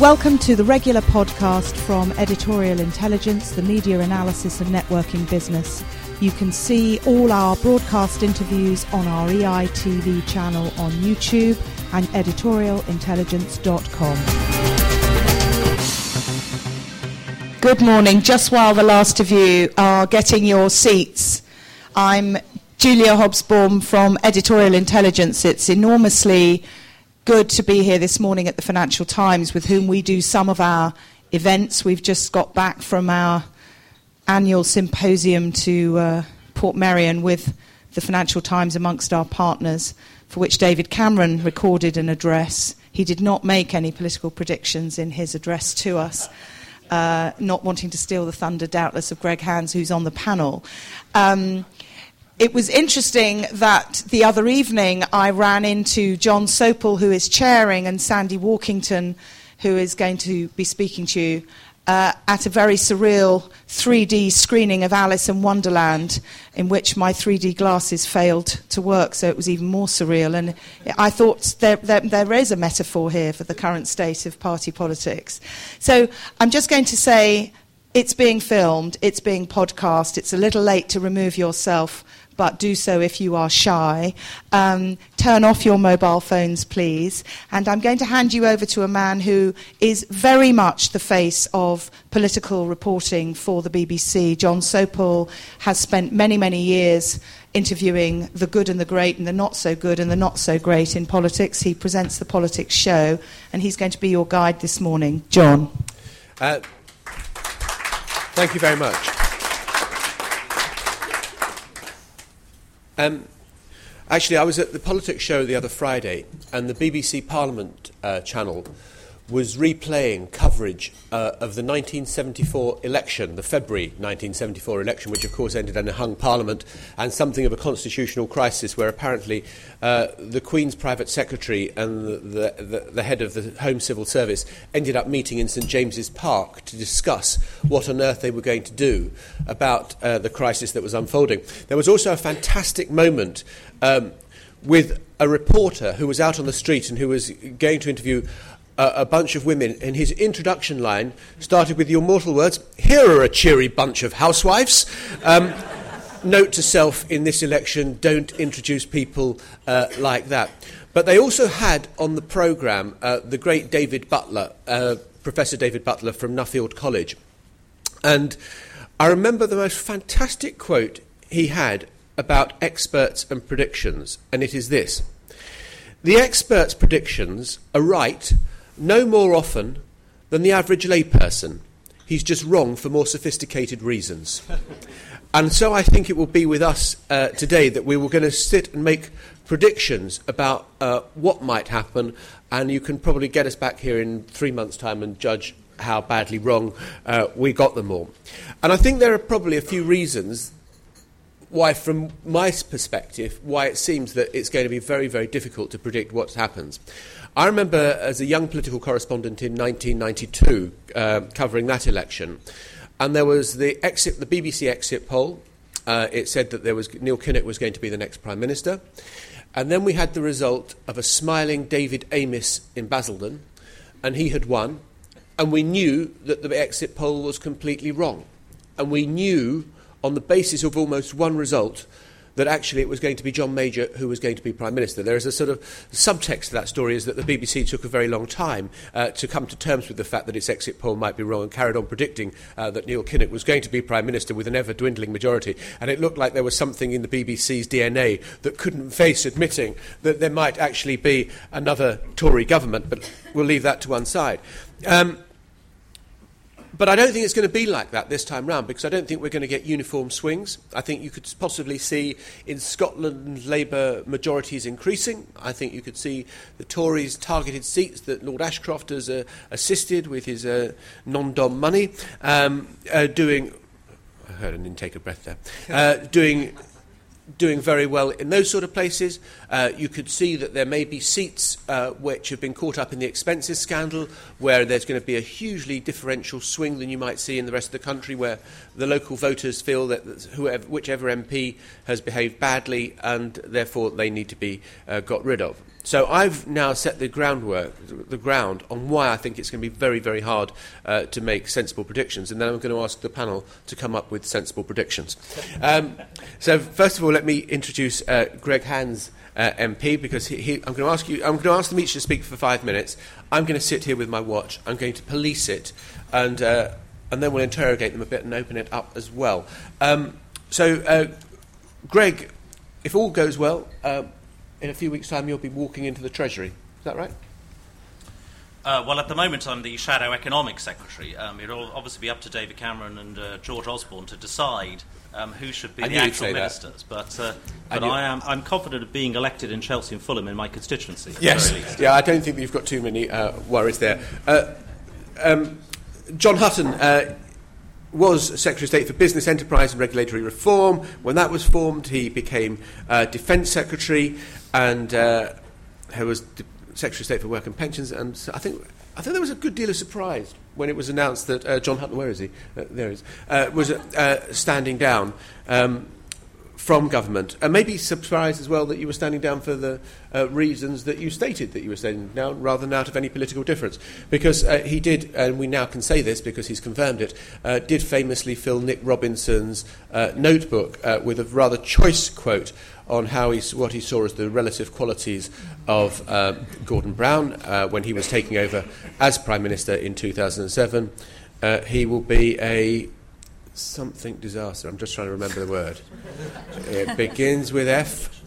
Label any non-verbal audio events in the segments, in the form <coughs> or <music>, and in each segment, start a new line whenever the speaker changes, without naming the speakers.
Welcome to the regular podcast from Editorial Intelligence, the media analysis and networking business. You can see all our broadcast interviews on our EITV channel on YouTube and editorialintelligence.com. Good morning. Just while the last of you are getting your seats, I'm Julia Hobsbawm from Editorial Intelligence. It's enormously good to be here this morning at the Financial Times with whom we do some of our events. We've just got back from our annual symposium to uh, Portmeirion with the Financial Times amongst our partners, for which David Cameron recorded an address. He did not make any political predictions in his address to us. Uh, not wanting to steal the thunder, doubtless, of Greg Hands, who's on the panel. Um, it was interesting that the other evening I ran into John Sopel, who is chairing, and Sandy Walkington, who is going to be speaking to you, uh, at a very surreal 3D screening of Alice in Wonderland, in which my 3D glasses failed to work, so it was even more surreal. And I thought there, there, there is a metaphor here for the current state of party politics. So I'm just going to say it's being filmed, it's being podcast, it's a little late to remove yourself but do so if you are shy. Um, turn off your mobile phones, please. And I'm going to hand you over to a man who is very much the face of political reporting for the BBC. John Sopel has spent many, many years interviewing the good and the great and the not so good and the not so great in politics. He presents the Politics Show, and he's going to be your guide this morning. John. Uh,
thank you very much. Um, actually, I was at the politics show the other Friday, and the BBC Parliament uh, channel was replaying coverage uh, of the 1974 election, the February 1974 election, which of course ended in a hung parliament and something of a constitutional crisis where apparently uh, the Queen's private secretary and the, the, the, head of the Home Civil Service ended up meeting in St James's Park to discuss what on earth they were going to do about uh, the crisis that was unfolding. There was also a fantastic moment um, with a reporter who was out on the street and who was going to interview a, a, bunch of women, and his introduction line started with the immortal words, Here are a cheery bunch of housewives. Um, <laughs> note to self in this election don't introduce people uh, like that. But they also had on the programme uh, the great David Butler, uh, Professor David Butler from Nuffield College. And I remember the most fantastic quote he had about experts and predictions, and it is this The experts' predictions are right no more often than the average layperson. He's just wrong for more sophisticated reasons. <laughs> and so I think it will be with us uh, today that we were going to sit and make predictions about uh, what might happen, and you can probably get us back here in three months' time and judge how badly wrong uh, we got them all. And I think there are probably a few reasons why, from my perspective, why it seems that it's going to be very, very difficult to predict what happens. I remember as a young political correspondent in 1992 uh, covering that election, and there was the exit, the BBC exit poll. Uh, it said that there was Neil Kinnock was going to be the next prime minister, and then we had the result of a smiling David Amess in Basildon, and he had won, and we knew that the exit poll was completely wrong, and we knew on the basis of almost one result that actually it was going to be John Major who was going to be Prime Minister. There is a sort of subtext to that story is that the BBC took a very long time uh, to come to terms with the fact that its exit poll might be wrong and carried on predicting uh, that Neil Kinnock was going to be Prime Minister with an ever dwindling majority. And it looked like there was something in the BBC's DNA that couldn't face admitting that there might actually be another Tory government, but we'll leave that to one side. Um, but I don't think it's going to be like that this time round because I don't think we're going to get uniform swings. I think you could possibly see in Scotland Labour majorities increasing. I think you could see the Tories' targeted seats that Lord Ashcroft has uh, assisted with his uh, non dom money um, uh, doing. I heard an intake of breath there. Uh, doing doing very well in those sort of places. Uh, you could see that there may be seats uh, which have been caught up in the expenses scandal, where there's going to be a hugely differential swing than you might see in the rest of the country, where the local voters feel that whoever, whichever MP has behaved badly and therefore they need to be uh, got rid of. So I've now set the groundwork, the ground on why I think it's going to be very, very hard uh, to make sensible predictions, and then I'm going to ask the panel to come up with sensible predictions. Um, so first of all, let me introduce uh, Greg Hands. Uh, MP, because he, he, I'm going to ask you. I'm going to ask them each to speak for five minutes. I'm going to sit here with my watch. I'm going to police it, and uh, and then we'll interrogate them a bit and open it up as well. Um, so, uh, Greg, if all goes well, uh, in a few weeks' time you'll be walking into the Treasury. Is that right?
Uh, well, at the moment, I'm the Shadow Economic Secretary. Um, it'll obviously be up to David Cameron and uh, George Osborne to decide um, who should be
I
the actual
say that.
ministers. But, uh,
I
but
knew-
I am, I'm confident of being elected in Chelsea and Fulham in my constituency.
Yes. Yeah, I don't think that you've got too many uh, worries there. Uh, um, John Hutton uh, was Secretary of State for Business, Enterprise and Regulatory Reform. When that was formed, he became uh, Defence Secretary and uh, he was D- Secretary of State for Work and Pensions. And so I think I think there was a good deal of surprise when it was announced that uh, John Hutton, where is he? Uh, there he is, uh, was uh, standing down. Um, from government, and maybe surprised as well that you were standing down for the uh, reasons that you stated that you were standing down, rather than out of any political difference. Because uh, he did, and we now can say this because he's confirmed it, did famously fill Nick Robinson's notebook with a rather choice quote on how he, what he saw as the relative qualities of uh, Gordon Brown uh, when he was taking over as Prime Minister in 2007. Uh, he will be a something disaster. I'm just trying to remember the word. It begins with F.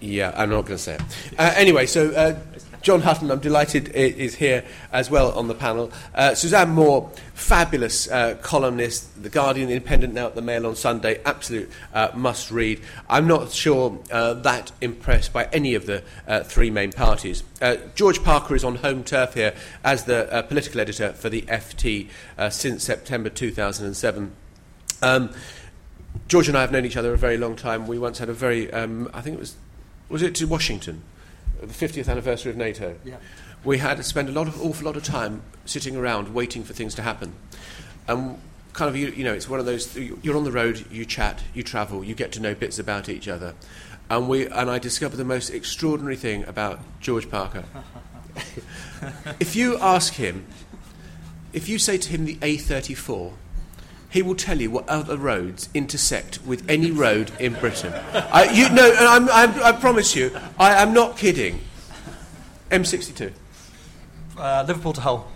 Yeah, I'm not going to say it. Uh, anyway, so uh, John Hutton, I'm delighted, is here as well on the panel. Uh, Suzanne Moore, fabulous uh, columnist, The Guardian, The Independent, now at the Mail on Sunday, absolute uh, must read. I'm not sure uh, that impressed by any of the uh, three main parties. Uh, George Parker is on home turf here as the political editor for the FT since September 2007. Um, George and I have known each other a very long time. We once had a very, um, I think it was, was it to Washington, the 50th anniversary of NATO.
Yeah.
We had to spend a lot of, awful lot of time sitting around waiting for things to happen. And kind of, you, you know, it's one of those, you're on the road, you chat, you travel, you get to know bits about each other. And, we, and I discovered the most extraordinary thing about George Parker. <laughs> if you ask him, if you say to him the A34, he will tell you what other roads intersect with any road in Britain. I, you, no, and I'm, I'm, I promise you, I am not kidding. M62.
Uh, Liverpool to Hull.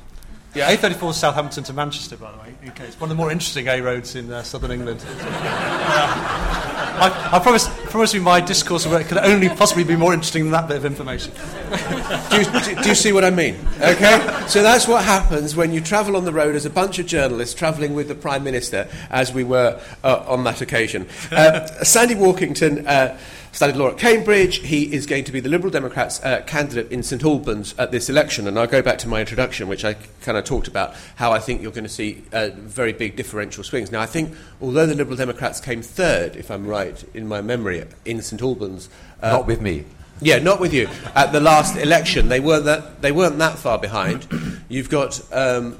Yeah.
A34 is Southampton to Manchester, by the way. Okay, it's one of the more interesting A roads in uh, southern England. <laughs> I, I promise, promise you my discourse could only possibly be more interesting than that bit of information. <laughs>
Do you, do you see what I mean? Okay? So that's what happens when you travel on the road as a bunch of journalists travelling with the Prime Minister, as we were uh, on that occasion. Uh, Sandy Walkington uh, studied law at Cambridge. He is going to be the Liberal Democrats' uh, candidate in St Albans at this election. And I'll go back to my introduction, which I kind of talked about, how I think you're going to see uh, very big differential swings. Now, I think although the Liberal Democrats came third, if I'm right in my memory, in St Albans, uh,
Not with me.
yeah, not with you. At the last election, they weren't that, they weren't that far behind. You've got. Um,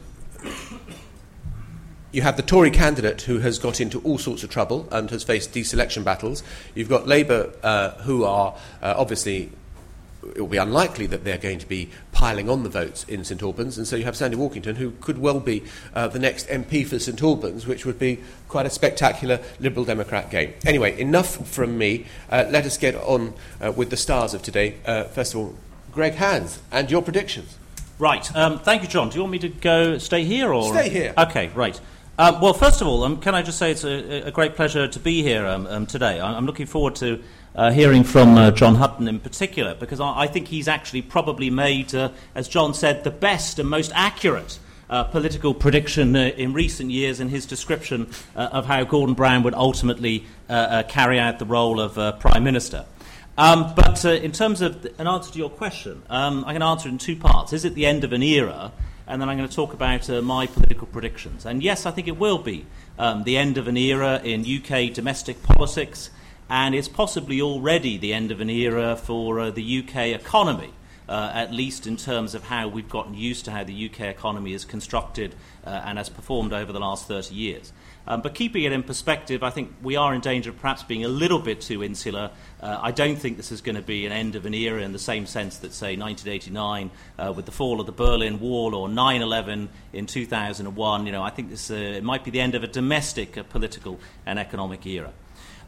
you have the Tory candidate who has got into all sorts of trouble and has faced deselection battles. You've got Labour uh, who are uh, obviously it will be unlikely that they're going to be piling on the votes in St Albans, and so you have Sandy Walkington, who could well be uh, the next MP for St Albans, which would be quite a spectacular Liberal Democrat game. Anyway, enough from me. Uh, let us get on uh, with the stars of today. Uh, first of all, Greg Hands, and your predictions.
Right. Um, thank you, John. Do you want me to go stay here or
Stay here.
Okay. Right. Um, well, first of all, um, can I just say it's a, a great pleasure to be here um, um, today. I'm looking forward to uh, hearing from uh, John Hutton in particular because I, I think he's actually probably made, uh, as John said, the best and most accurate. Uh, political prediction uh, in recent years in his description uh, of how Gordon Brown would ultimately uh, uh, carry out the role of uh, Prime Minister. Um, but in terms of th- an answer to your question, um, I can answer in two parts. Is it the end of an era? And then I'm going to talk about uh, my political predictions. And yes, I think it will be um, the end of an era in UK domestic politics, and it's possibly already the end of an era for uh, the UK economy. Uh, at least in terms of how we've gotten used to how the UK economy is constructed uh, and has performed over the last 30 years. Um, but keeping it in perspective, I think we are in danger of perhaps being a little bit too insular. Uh, I don't think this is going to be an end of an era in the same sense that, say, 1989 uh, with the fall of the Berlin Wall or 9 11 in 2001. You know, I think this uh, it might be the end of a domestic uh, political and economic era.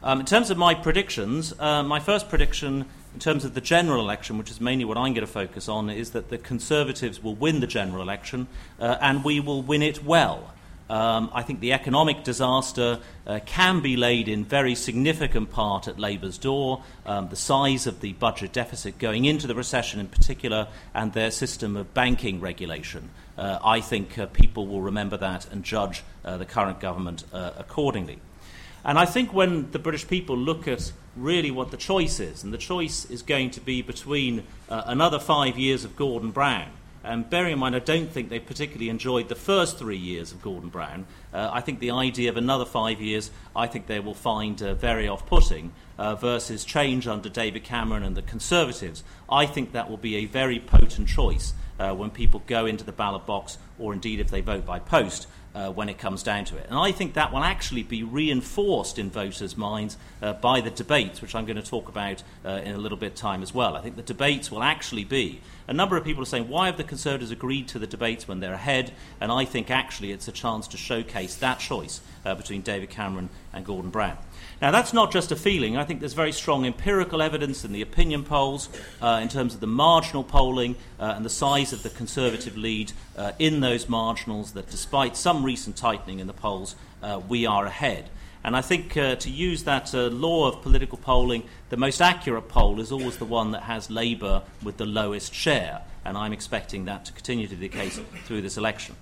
Um, in terms of my predictions, uh, my first prediction in terms of the general election, which is mainly what I'm going to focus on, is that the Conservatives will win the general election uh, and we will win it well. Um, I think the economic disaster uh, can be laid in very significant part at Labour's door. Um, the size of the budget deficit going into the recession, in particular, and their system of banking regulation. Uh, I think uh, people will remember that and judge uh, the current government uh, accordingly. And I think when the British people look at really what the choice is, and the choice is going to be between uh, another five years of Gordon Brown and bearing in mind, I don't think they particularly enjoyed the first three years of Gordon Brown. Uh, I think the idea of another five years, I think they will find uh, very off putting uh, versus change under David Cameron and the Conservatives. I think that will be a very potent choice uh, when people go into the ballot box, or indeed if they vote by post, uh, when it comes down to it. And I think that will actually be reinforced in voters' minds uh, by the debates, which I'm going to talk about uh, in a little bit time as well. I think the debates will actually be. A number of people are saying, why have the Conservatives agreed to the debates when they're ahead? And I think actually it's a chance to showcase that choice uh, between David Cameron and Gordon Brown. Now, that's not just a feeling. I think there's very strong empirical evidence in the opinion polls uh, in terms of the marginal polling uh, and the size of the Conservative lead uh, in those marginals that despite some recent tightening in the polls, uh, we are ahead. And I think uh, to use that uh, law of political polling, the most accurate poll is always the one that has Labour with the lowest share. And I'm expecting that to continue to be the case through this election.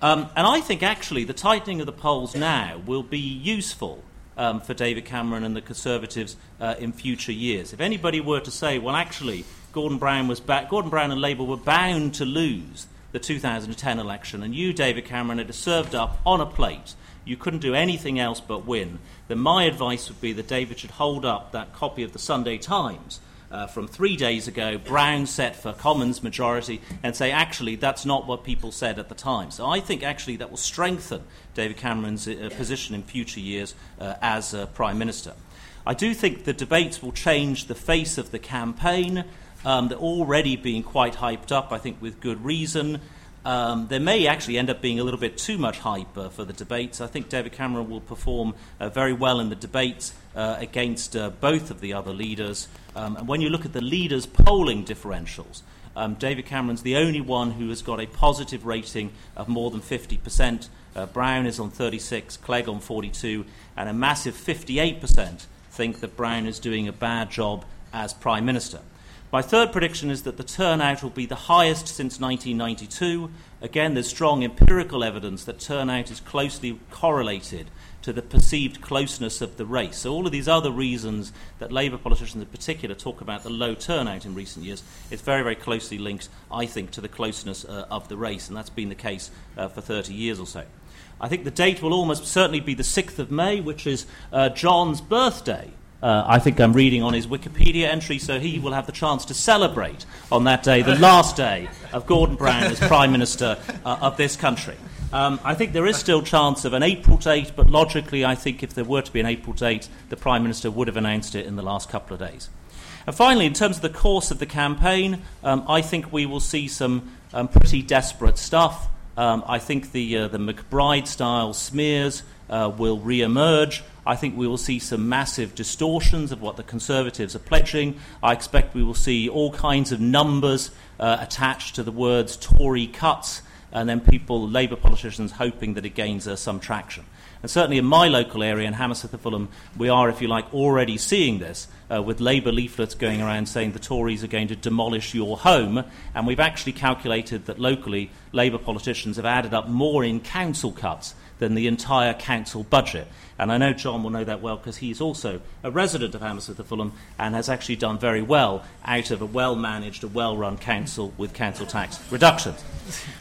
Um, and I think actually the tightening of the polls now will be useful um, for David Cameron and the Conservatives uh, in future years. If anybody were to say, well, actually, Gordon Brown, was ba- Gordon Brown and Labour were bound to lose the 2010 election, and you, David Cameron, had served up on a plate, you couldn't do anything else but win, then my advice would be that David should hold up that copy of the Sunday Times uh, from three days ago, Brown set for Commons majority, and say, actually, that's not what people said at the time. So I think actually that will strengthen David Cameron's uh, position in future years uh, as Prime Minister. I do think the debates will change the face of the campaign. Um, they're already being quite hyped up, I think, with good reason. Um, there may actually end up being a little bit too much hype uh, for the debates. I think David Cameron will perform uh, very well in the debates uh, against uh, both of the other leaders. Um, and when you look at the leaders' polling differentials, um, David Cameron's the only one who has got a positive rating of more than 50%. Uh, Brown is on 36, Clegg on 42, and a massive 58% think that Brown is doing a bad job as Prime Minister. My third prediction is that the turnout will be the highest since 1992. Again, there's strong empirical evidence that turnout is closely correlated to the perceived closeness of the race. So, all of these other reasons that Labour politicians in particular talk about the low turnout in recent years, it's very, very closely linked, I think, to the closeness uh, of the race, and that's been the case uh, for 30 years or so. I think the date will almost certainly be the 6th of May, which is uh, John's birthday. Uh, I think I'm reading on his Wikipedia entry, so he will have the chance to celebrate on that day, the last day of Gordon Brown as Prime Minister uh, of this country. Um, I think there is still chance of an April date, but logically, I think if there were to be an April date, the Prime Minister would have announced it in the last couple of days. And finally, in terms of the course of the campaign, um, I think we will see some um, pretty desperate stuff. Um, I think the, uh, the McBride style smears uh, will re emerge. I think we will see some massive distortions of what the Conservatives are pledging. I expect we will see all kinds of numbers uh, attached to the words Tory cuts, and then people, Labour politicians, hoping that it gains uh, some traction. And certainly in my local area, in Hammersmith and Fulham, we are, if you like, already seeing this uh, with Labour leaflets going around saying the Tories are going to demolish your home. And we've actually calculated that locally, Labour politicians have added up more in council cuts than the entire council budget. And I know John will know that well because he's also a resident of Hammersmith and Fulham and has actually done very well out of a well managed, a well run council with council tax reductions.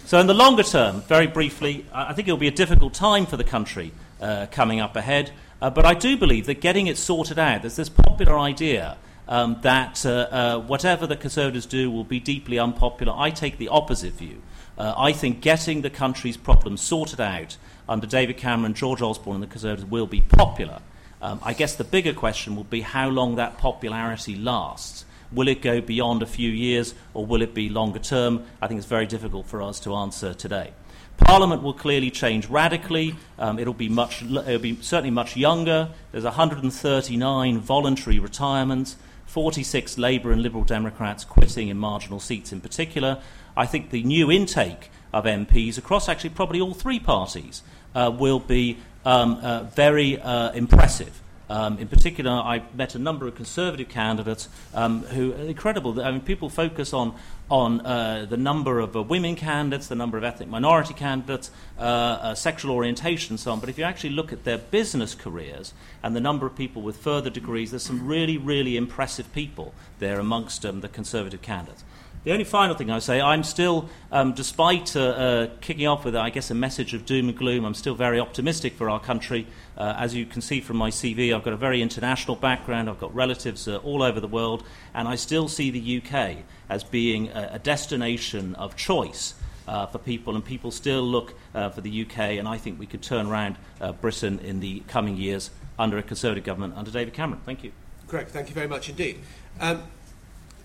So, in the longer term, very briefly, I think it will be a difficult time for the country uh, coming up ahead. Uh, but I do believe that getting it sorted out, there's this popular idea um, that uh, uh, whatever the Conservatives do will be deeply unpopular. I take the opposite view. Uh, I think getting the country's problems sorted out under David Cameron, George Osborne, and the Conservatives will be popular. Um, I guess the bigger question will be how long that popularity lasts. Will it go beyond a few years or will it be longer term? I think it's very difficult for us to answer today. Parliament will clearly change radically. Um, it'll be much, it'll be certainly much younger. There's 139 voluntary retirements, 46 Labour and Liberal Democrats quitting in marginal seats in particular. I think the new intake of MPs across actually probably all three parties will be um, uh, very uh, impressive. Um, in particular, I met a number of Conservative candidates um, who are incredible. I mean, people focus on on uh, the number of uh, women candidates, the number of ethnic minority candidates, uh, uh, sexual orientation, and so on. But if you actually look at their business careers and the number of people with further degrees, there's some really, really impressive people there amongst um, the Conservative candidates. The only final thing I would say, I'm still, um, despite uh, uh, kicking off with, I guess, a message of doom and gloom, I'm still very optimistic for our country. Uh, as you can see from my CV, I've got a very international background, I've got relatives uh, all over the world, and I still see the UK as being a, a destination of choice. Uh, for people, and people still look uh, for the UK, and I think we could turn around Britain in the coming years under a Conservative government under David Cameron. Thank you.
Greg, thank you very much indeed. Um,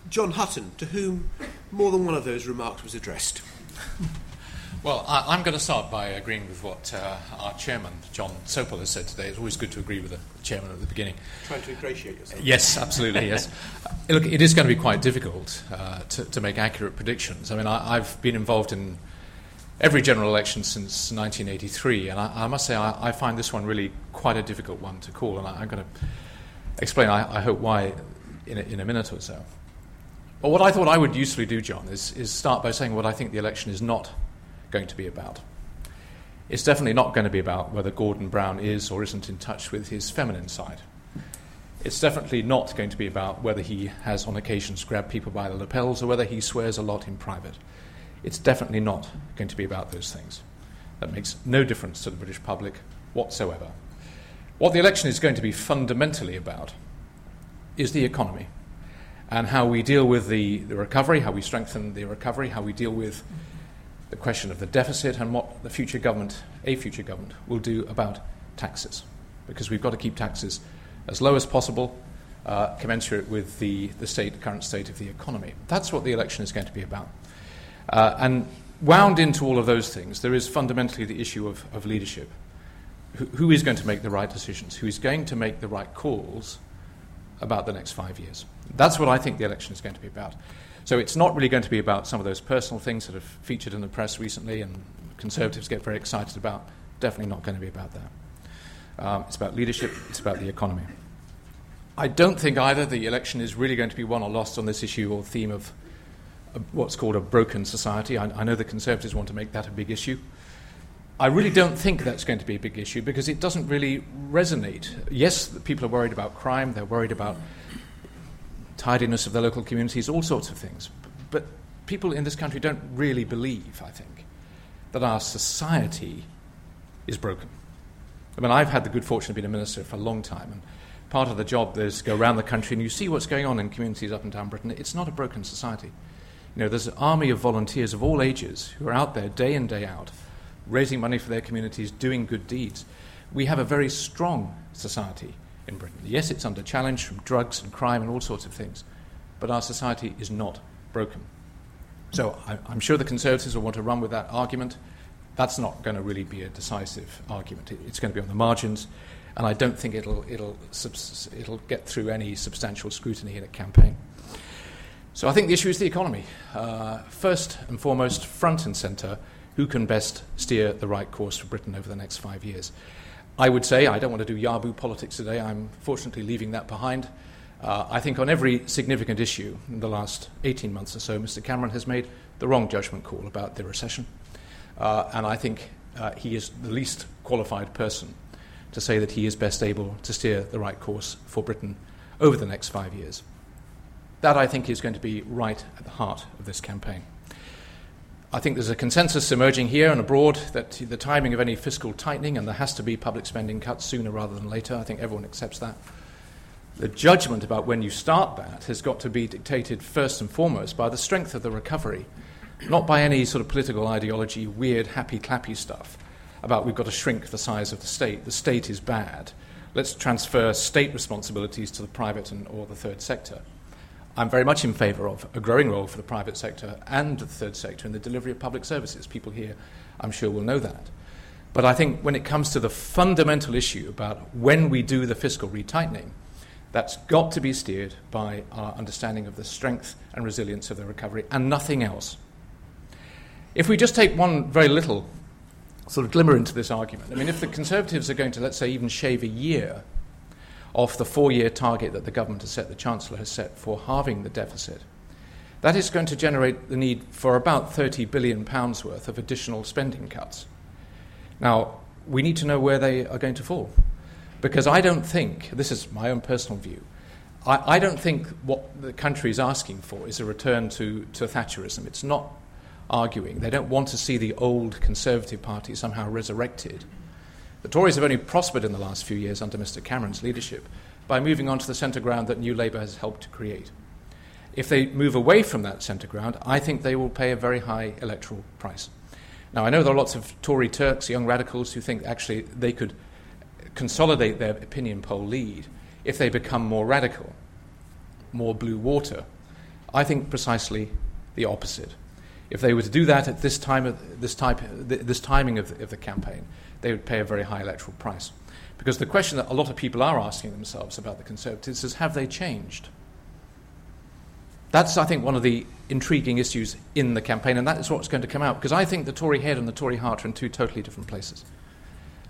John Hutton, to whom more than one of those remarks was addressed.
Well, I, am going to start by agreeing with what uh, our chairman, John Sopel, has said today. It's always good to agree with the chairman at the beginning.
Trying to ingratiate yourself.
Yes, absolutely, yes. <laughs> Look, it is going to be quite difficult uh, to, to, make accurate predictions. I mean, I, have been involved in every general election since 1983, and I, I must say I, I, find this one really quite a difficult one to call, and I, am going to explain, I, hope, why in a, in a minute or so. But what I thought I would usefully do, John, is, is start by saying what I think the election is not going to be about. It's definitely not going to be about whether Gordon Brown is or isn't in touch with his feminine side. It's definitely not going to be about whether he has on occasions grabbed people by the lapels or whether he swears a lot in private. It's definitely not going to be about those things. That makes no difference to the British public whatsoever. What the election is going to be fundamentally about is the economy and how we deal with the, the recovery, how we strengthen the recovery, how we deal with the question of the deficit, and what the future government, a future government, will do about taxes. Because we've got to keep taxes as low as possible, uh, commensurate with the, the state, current state of the economy. That's what the election is going to be about. Uh, and wound into all of those things, there is fundamentally the issue of, of leadership. who is going to make the right decisions? Who is going to make the right calls about the next five years? That's what I think the election is going to be about. So it's not really going to be about some of those personal things that have featured in the press recently and conservatives get very excited about. Definitely not going to be about that. Um, it's about leadership, it's about the economy. I don't think either the election is really going to be won or lost on this issue or theme of what's called a broken society. I, I know the Conservatives want to make that a big issue. I really don't think that's going to be a big issue because it doesn't really resonate. Yes, people are worried about crime, they're worried about tidiness of their local communities, all sorts of things. But people in this country don't really believe, I think, that our society is broken. I mean, I've had the good fortune of being a minister for a long time, and part of the job is go around the country and you see what's going on in communities up and down Britain. It's not a broken society. You know, there's an army of volunteers of all ages who are out there day in, day out, raising money for their communities, doing good deeds. We have a very strong society in Britain. Yes, it's under challenge from drugs and crime and all sorts of things, but our society is not broken. So I, am sure the Conservatives will want to run with that argument. That's not going to really be a decisive argument. It, it's going to be on the margins, and I don't think it'll, it'll, it'll get through any substantial scrutiny in a campaign. So I think the issue is the economy. Uh, first and foremost, front and centre, who can best steer the right course for Britain over the next five years? I would say, I don't want to do Yabu politics today, I'm fortunately leaving that behind. Uh, I think on every significant issue in the last 18 months or so, Mr. Cameron has made the wrong judgment call about the recession. Uh, and I think uh, he is the least qualified person to say that he is best able to steer the right course for Britain over the next five years. That, I think, is going to be right at the heart of this campaign. I think there's a consensus emerging here and abroad that the timing of any fiscal tightening and there has to be public spending cuts sooner rather than later. I think everyone accepts that. The judgment about when you start that has got to be dictated first and foremost by the strength of the recovery, not by any sort of political ideology, weird, happy, clappy stuff about we've got to shrink the size of the state. The state is bad. Let's transfer state responsibilities to the private and, or the third sector. I'm very much in favour of a growing role for the private sector and the third sector in the delivery of public services. People here, I'm sure, will know that. But I think when it comes to the fundamental issue about when we do the fiscal retightening, that's got to be steered by our understanding of the strength and resilience of the recovery and nothing else. If we just take one very little sort of glimmer into this argument, I mean, if the Conservatives are going to, let's say, even shave a year off the four year target that the government has set, the Chancellor has set for halving the deficit, that is going to generate the need for about £30 billion worth of additional spending cuts. Now, we need to know where they are going to fall. Because I don't think, this is my own personal view, I, I don't think what the country is asking for is a return to, to Thatcherism. It's not arguing. They don't want to see the old Conservative Party somehow resurrected. The Tories have only prospered in the last few years under Mr Cameron's leadership by moving on to the centre ground that New Labour has helped to create. If they move away from that centre ground, I think they will pay a very high electoral price. Now, I know there are lots of Tory Turks, young radicals, who think actually they could consolidate their opinion poll lead if they become more radical, more blue water. I think precisely the opposite. If they were to do that at this time, of, this, type, this timing of the, of the campaign, they would pay a very high electoral price. Because the question that a lot of people are asking themselves about the Conservatives is have they changed? That's, I think, one of the intriguing issues in the campaign, and that is what's going to come out. Because I think the Tory head and the Tory heart are in two totally different places.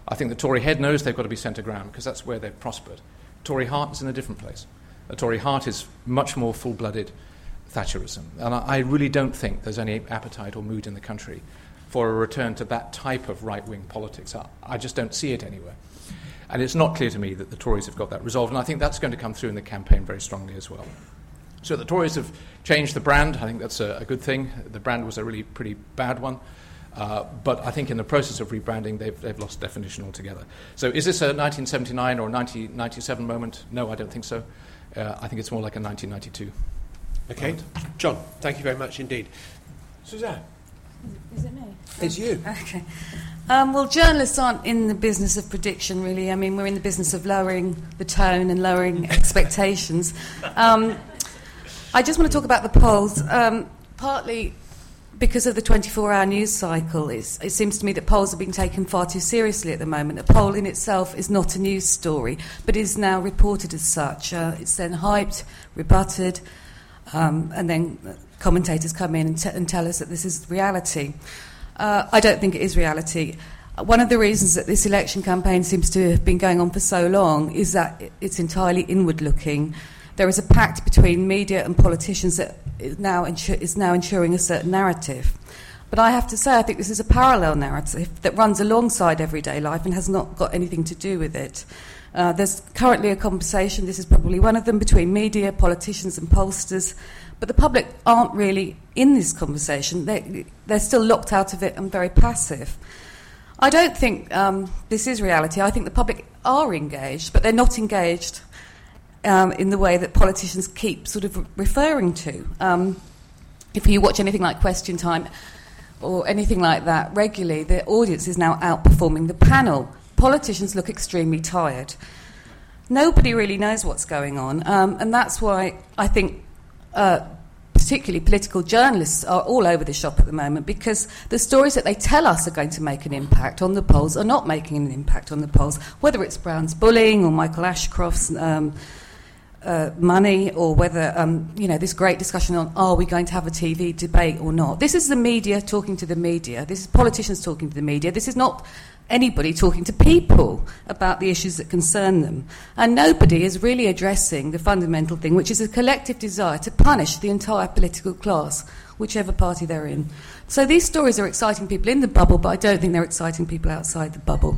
I think the Tory head knows they've got to be centre ground because that's where they've prospered. Tory heart is in a different place. The Tory heart is much more full blooded Thatcherism. And I, I really don't think there's any appetite or mood in the country for a return to that type of right wing politics. I, I just don't see it anywhere. And it's not clear to me that the Tories have got that resolved. And I think that's going to come through in the campaign very strongly as well. So the Tories have changed the brand. I think that's a, a good thing. The brand was a really pretty bad one. Uh, but I think in the process of rebranding, they've, they've lost definition altogether. So is this a 1979 or 1997 moment? No, I don't think so. Uh, I think it's more like a 1992.
Okay. Moment. John, thank you very much indeed. Suzanne.
Is it me?
It's you.
Okay. Um, well, journalists aren't in the business of prediction, really. I mean, we're in the business of lowering the tone and lowering <laughs> expectations. Um, I just want to talk about the polls. Um, partly because of the 24 hour news cycle, it seems to me that polls are being taken far too seriously at the moment. A poll in itself is not a news story, but is now reported as such. Uh, it's then hyped, rebutted, um, and then commentators come in and, t- and, tell us that this is reality. Uh, I don't think it is reality. One of the reasons that this election campaign seems to have been going on for so long is that it's entirely inward looking. There is a pact between media and politicians that is now, is now ensuring a certain narrative. But I have to say, I think this is a parallel narrative that runs alongside everyday life and has not got anything to do with it. Uh, there's currently a conversation, this is probably one of them, between media, politicians, and pollsters, but the public aren't really in this conversation. They, they're still locked out of it and very passive. I don't think um, this is reality. I think the public are engaged, but they're not engaged um, in the way that politicians keep sort of referring to. Um, if you watch anything like Question Time or anything like that regularly, the audience is now outperforming the panel. Politicians look extremely tired. Nobody really knows what's going on, um, and that's why I think. Uh, particularly political journalists are all over the shop at the moment because the stories that they tell us are going to make an impact on the polls are not making an impact on the polls, whether it's Brown's bullying or Michael Ashcroft's um, uh, money or whether, um, you know, this great discussion on are we going to have a TV debate or not. This is the media talking to the media. This is politicians talking to the media. This is not anybody talking to people about the issues that concern them. And nobody is really addressing the fundamental thing, which is a collective desire to punish the entire political class, whichever party they're in. So these stories are exciting people in the bubble, but I don't think they're exciting people outside the bubble.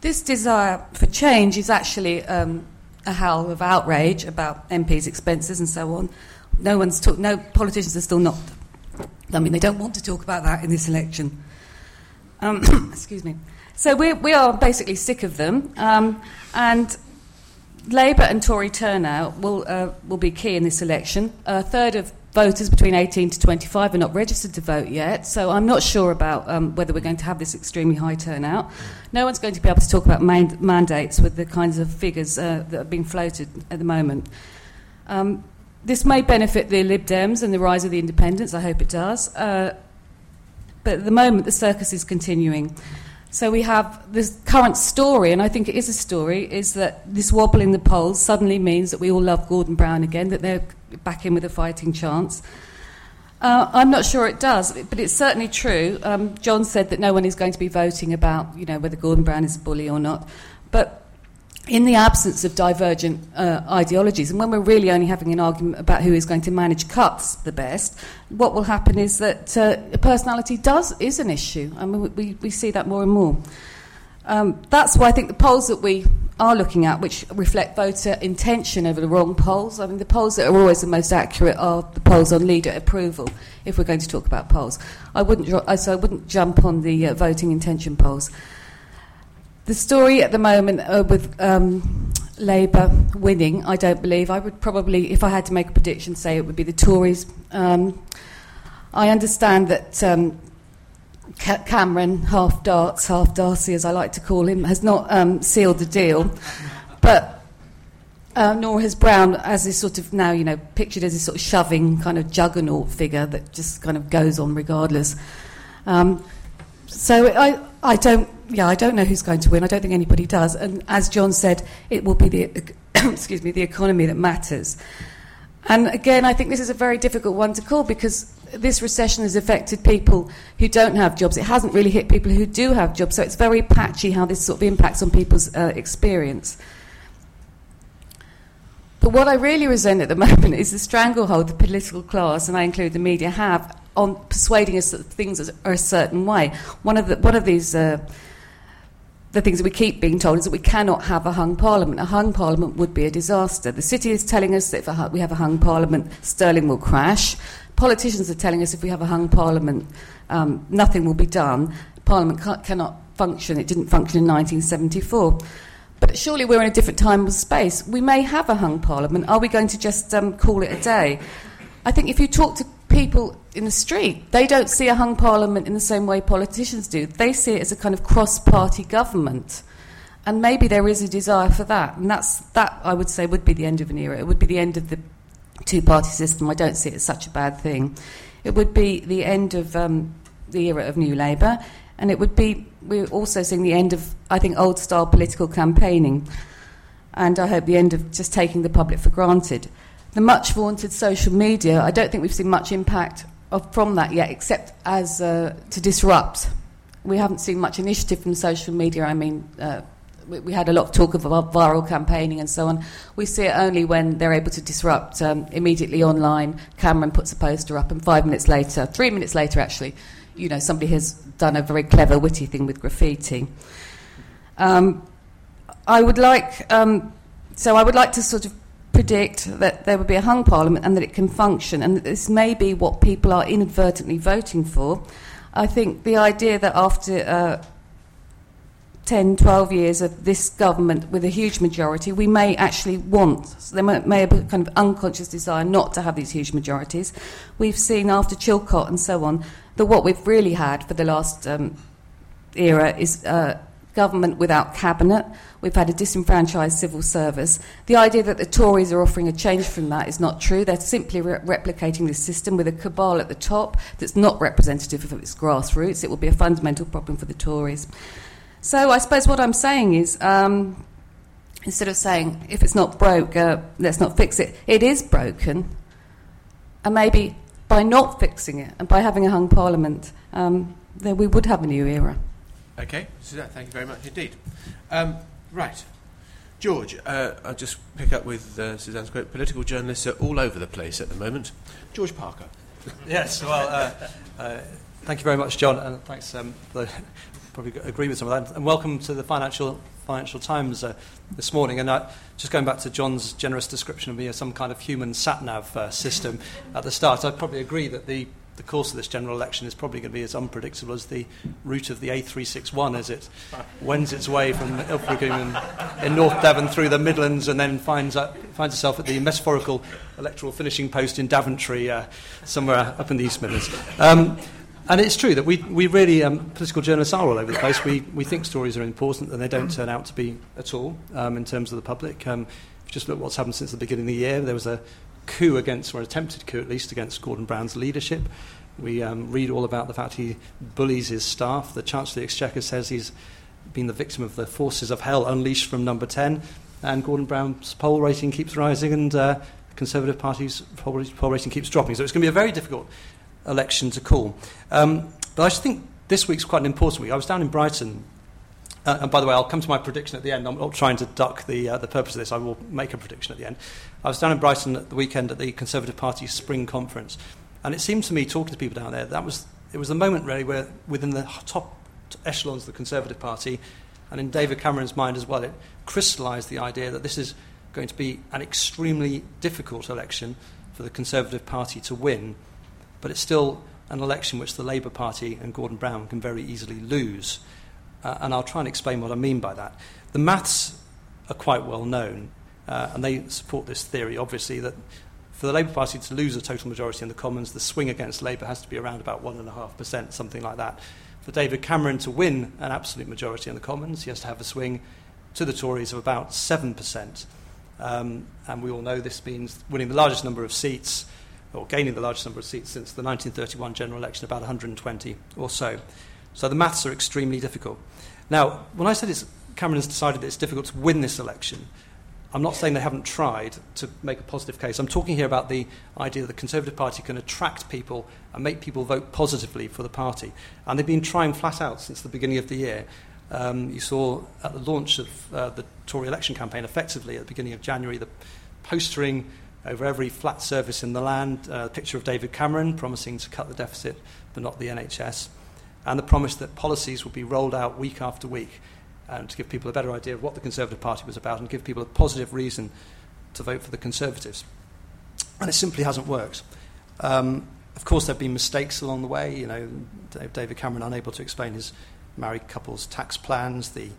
This desire for change is actually um, a howl of outrage about MPs' expenses and so on. No one's talk, no politicians are still not. I mean, they don't want to talk about that in this election. Um, <coughs> excuse me. So we we are basically sick of them, um, and Labour and Tory turnout will, uh, will be key in this election. A third of voters between 18 to 25 are not registered to vote yet, so I'm not sure about um, whether we're going to have this extremely high turnout. No one's going to be able to talk about man- mandates with the kinds of figures uh, that are being floated at the moment. Um, this may benefit the Lib Dems and the rise of the independents, I hope it does. Uh, but at the moment, the circus is continuing. So we have this current story, and I think it is a story, is that this wobble in the polls suddenly means that we all love Gordon Brown again, that they're back in with a fighting chance. Uh, I'm not sure it does, but it's certainly true. Um, John said that no one is going to be voting about, you know, whether Gordon Brown is a bully or not. But in the absence of divergent uh, ideologies, and when we're really only having an argument about who is going to manage cuts the best, what will happen is that uh, personality does is an issue. I mean, we, we see that more and more. Um, that's why I think the polls that we are looking at, which reflect voter intention over the wrong polls, I mean, the polls that are always the most accurate are the polls on leader approval. If we're going to talk about polls, I wouldn't. So I wouldn't jump on the uh, voting intention polls. The story at the moment uh, with um, Labour winning, I don't believe. I would probably, if I had to make a prediction, say it would be the Tories. Um, I understand that um, Cameron, half darts, half Darcy, as I like to call him, has not um, sealed the deal, but uh, nor has Brown, as this sort of now, you know, pictured as this sort of shoving kind of juggernaut figure that just kind of goes on regardless. Um, so I, I don't, yeah, I don't know who's going to win. I don't think anybody does. And as John said, it will be the, <coughs> excuse me, the economy that matters. And again, I think this is a very difficult one to call because this recession has affected people who don't have jobs. It hasn't really hit people who do have jobs. So it's very patchy how this sort of impacts on people's uh, experience. But what I really resent at the <laughs> moment is the stranglehold the political class, and I include the media, have on persuading us that things are a certain way. One of the, one of these. Uh, the things that we keep being told is that we cannot have a hung parliament. A hung parliament would be a disaster. The city is telling us that if we have a hung parliament, sterling will crash. Politicians are telling us if we have a hung parliament, um, nothing will be done. Parliament cannot function. It didn't function in 1974. But surely we're in a different time and space. We may have a hung parliament. Are we going to just um, call it a day? I think if you talk to people in the street, they don't see a hung parliament in the same way politicians do. They see it as a kind of cross party government. And maybe there is a desire for that. And that's, that, I would say, would be the end of an era. It would be the end of the two party system. I don't see it as such a bad thing. It would be the end of um, the era of New Labour. And it would be, we're also seeing the end of, I think, old style political campaigning. And I hope the end of just taking the public for granted the much vaunted social media, I don't think we've seen much impact of, from that yet, except as uh, to disrupt. We haven't seen much initiative from social media. I mean, uh, we, we, had a lot of talk of viral campaigning and so on. We see it only when they're able to disrupt um, immediately online. Cameron puts a poster up, and five minutes later, three minutes later, actually, you know, somebody has done a very clever, witty thing with graffiti. Um, I would like, um, so I would like to sort of predict that there would be a hung parliament and that it can function, and that this may be what people are inadvertently voting for. I think the idea that after uh, 10, 12 years of this government with a huge majority, we may actually want, there may, may have a kind of unconscious desire not to have these huge majorities. We've seen after Chilcot and so on that what we've really had for the last um, era is uh, government without cabinet. We've had a disenfranchised civil service. The idea that the Tories are offering a change from that is not true. They're simply re- replicating this system with a cabal at the top that's not representative of its grassroots. It will be a fundamental problem for the Tories. So I suppose what I'm saying is. Um, instead of saying if it's not broke, uh, let's not fix it, it is broken. And maybe by not fixing it and by having a hung parliament, um, then we would have a new era.
Okay, Suzanne, thank you very much indeed. Um, right. George, uh, I'll just pick up with uh, Suzanne's quote. Political journalists are all over the place at the moment. George Parker. <laughs>
yes, well, uh, uh, thank you very much, John, and thanks. Um, <laughs> probably agree with some of that. And welcome to the Financial Financial Times uh, this morning. And uh, just going back to John's generous description of me as some kind of human sat nav system at the start, I'd probably agree that the the course of this general election is probably going to be as unpredictable as the route of the A361 as it wends its way from Ilfracombe in, North Devon through the Midlands and then finds, finds itself at the metaphorical electoral finishing post in Daventry, uh, somewhere up in the East Midlands. Um, and it's true that we, we really, um, political journalists are all over the place. We, we think stories are important and they don't turn out to be at all um, in terms of the public. Um, just look what's happened since the beginning of the year. There was a coup against, or attempted coup at least, against Gordon Brown's leadership. We um, read all about the fact he bullies his staff. The Chancellor of the Exchequer says he's been the victim of the forces of hell unleashed from number 10. And Gordon Brown's poll rating keeps rising and uh, the Conservative Party's poll, poll rating keeps dropping. So it's going to be a very difficult election to call. Um, but I just think this week's quite an important week. I was down in Brighton uh, and by the way, I'll come to my prediction at the end. I'm not trying to duck the, uh, the purpose of this. I will make a prediction at the end. I was down in Brighton at the weekend at the Conservative Party's spring conference. And it seemed to me, talking to people down there, that was, it was the moment really where within the top echelons of the Conservative Party, and in David Cameron's mind as well, it crystallised the idea that this is going to be an extremely difficult election for the Conservative Party to win, but it's still an election which the Labour Party and Gordon Brown can very easily lose. Uh, and I'll try and explain what I mean by that. The maths are quite well known, uh, and they support this theory, obviously, that for the Labour Party to lose a total majority in the Commons, the swing against Labour has to be around about 1.5%, something like that. For David Cameron to win an absolute majority in the Commons, he has to have a swing to the Tories of about 7%. Um, and we all know this means winning the largest number of seats, or gaining the largest number of seats since the 1931 general election, about 120 or so. So the maths are extremely difficult. Now, when I said it's, Cameron has decided that it's difficult to win this election, I'm not saying they haven't tried to make a positive case. I'm talking here about the idea that the Conservative Party can attract people and make people vote positively for the party. And they've been trying flat out since the beginning of the year. Um, you saw at the launch of uh, the Tory election campaign, effectively at the beginning of January, the postering over every flat surface in the land, uh, a picture of David Cameron promising to cut the deficit but not the NHS and the promise that policies would be rolled out week after week and to give people a better idea of what the Conservative Party was about and give people a positive reason to vote for the Conservatives. And it simply hasn't worked. Um, of course, there have been mistakes along the way. You know, David Cameron unable to explain his married couple's tax plans, the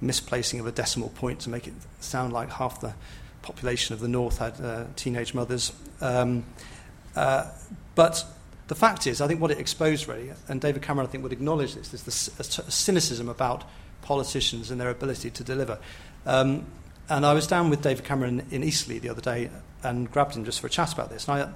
misplacing of a decimal point to make it sound like half the population of the North had uh, teenage mothers. Um, uh, but the fact is, I think what it exposed really, and David Cameron I think would acknowledge this, is the cynicism about politicians and their ability to deliver. Um, and I was down with David Cameron in Eastleigh the other day and grabbed him just for a chat about this. And I,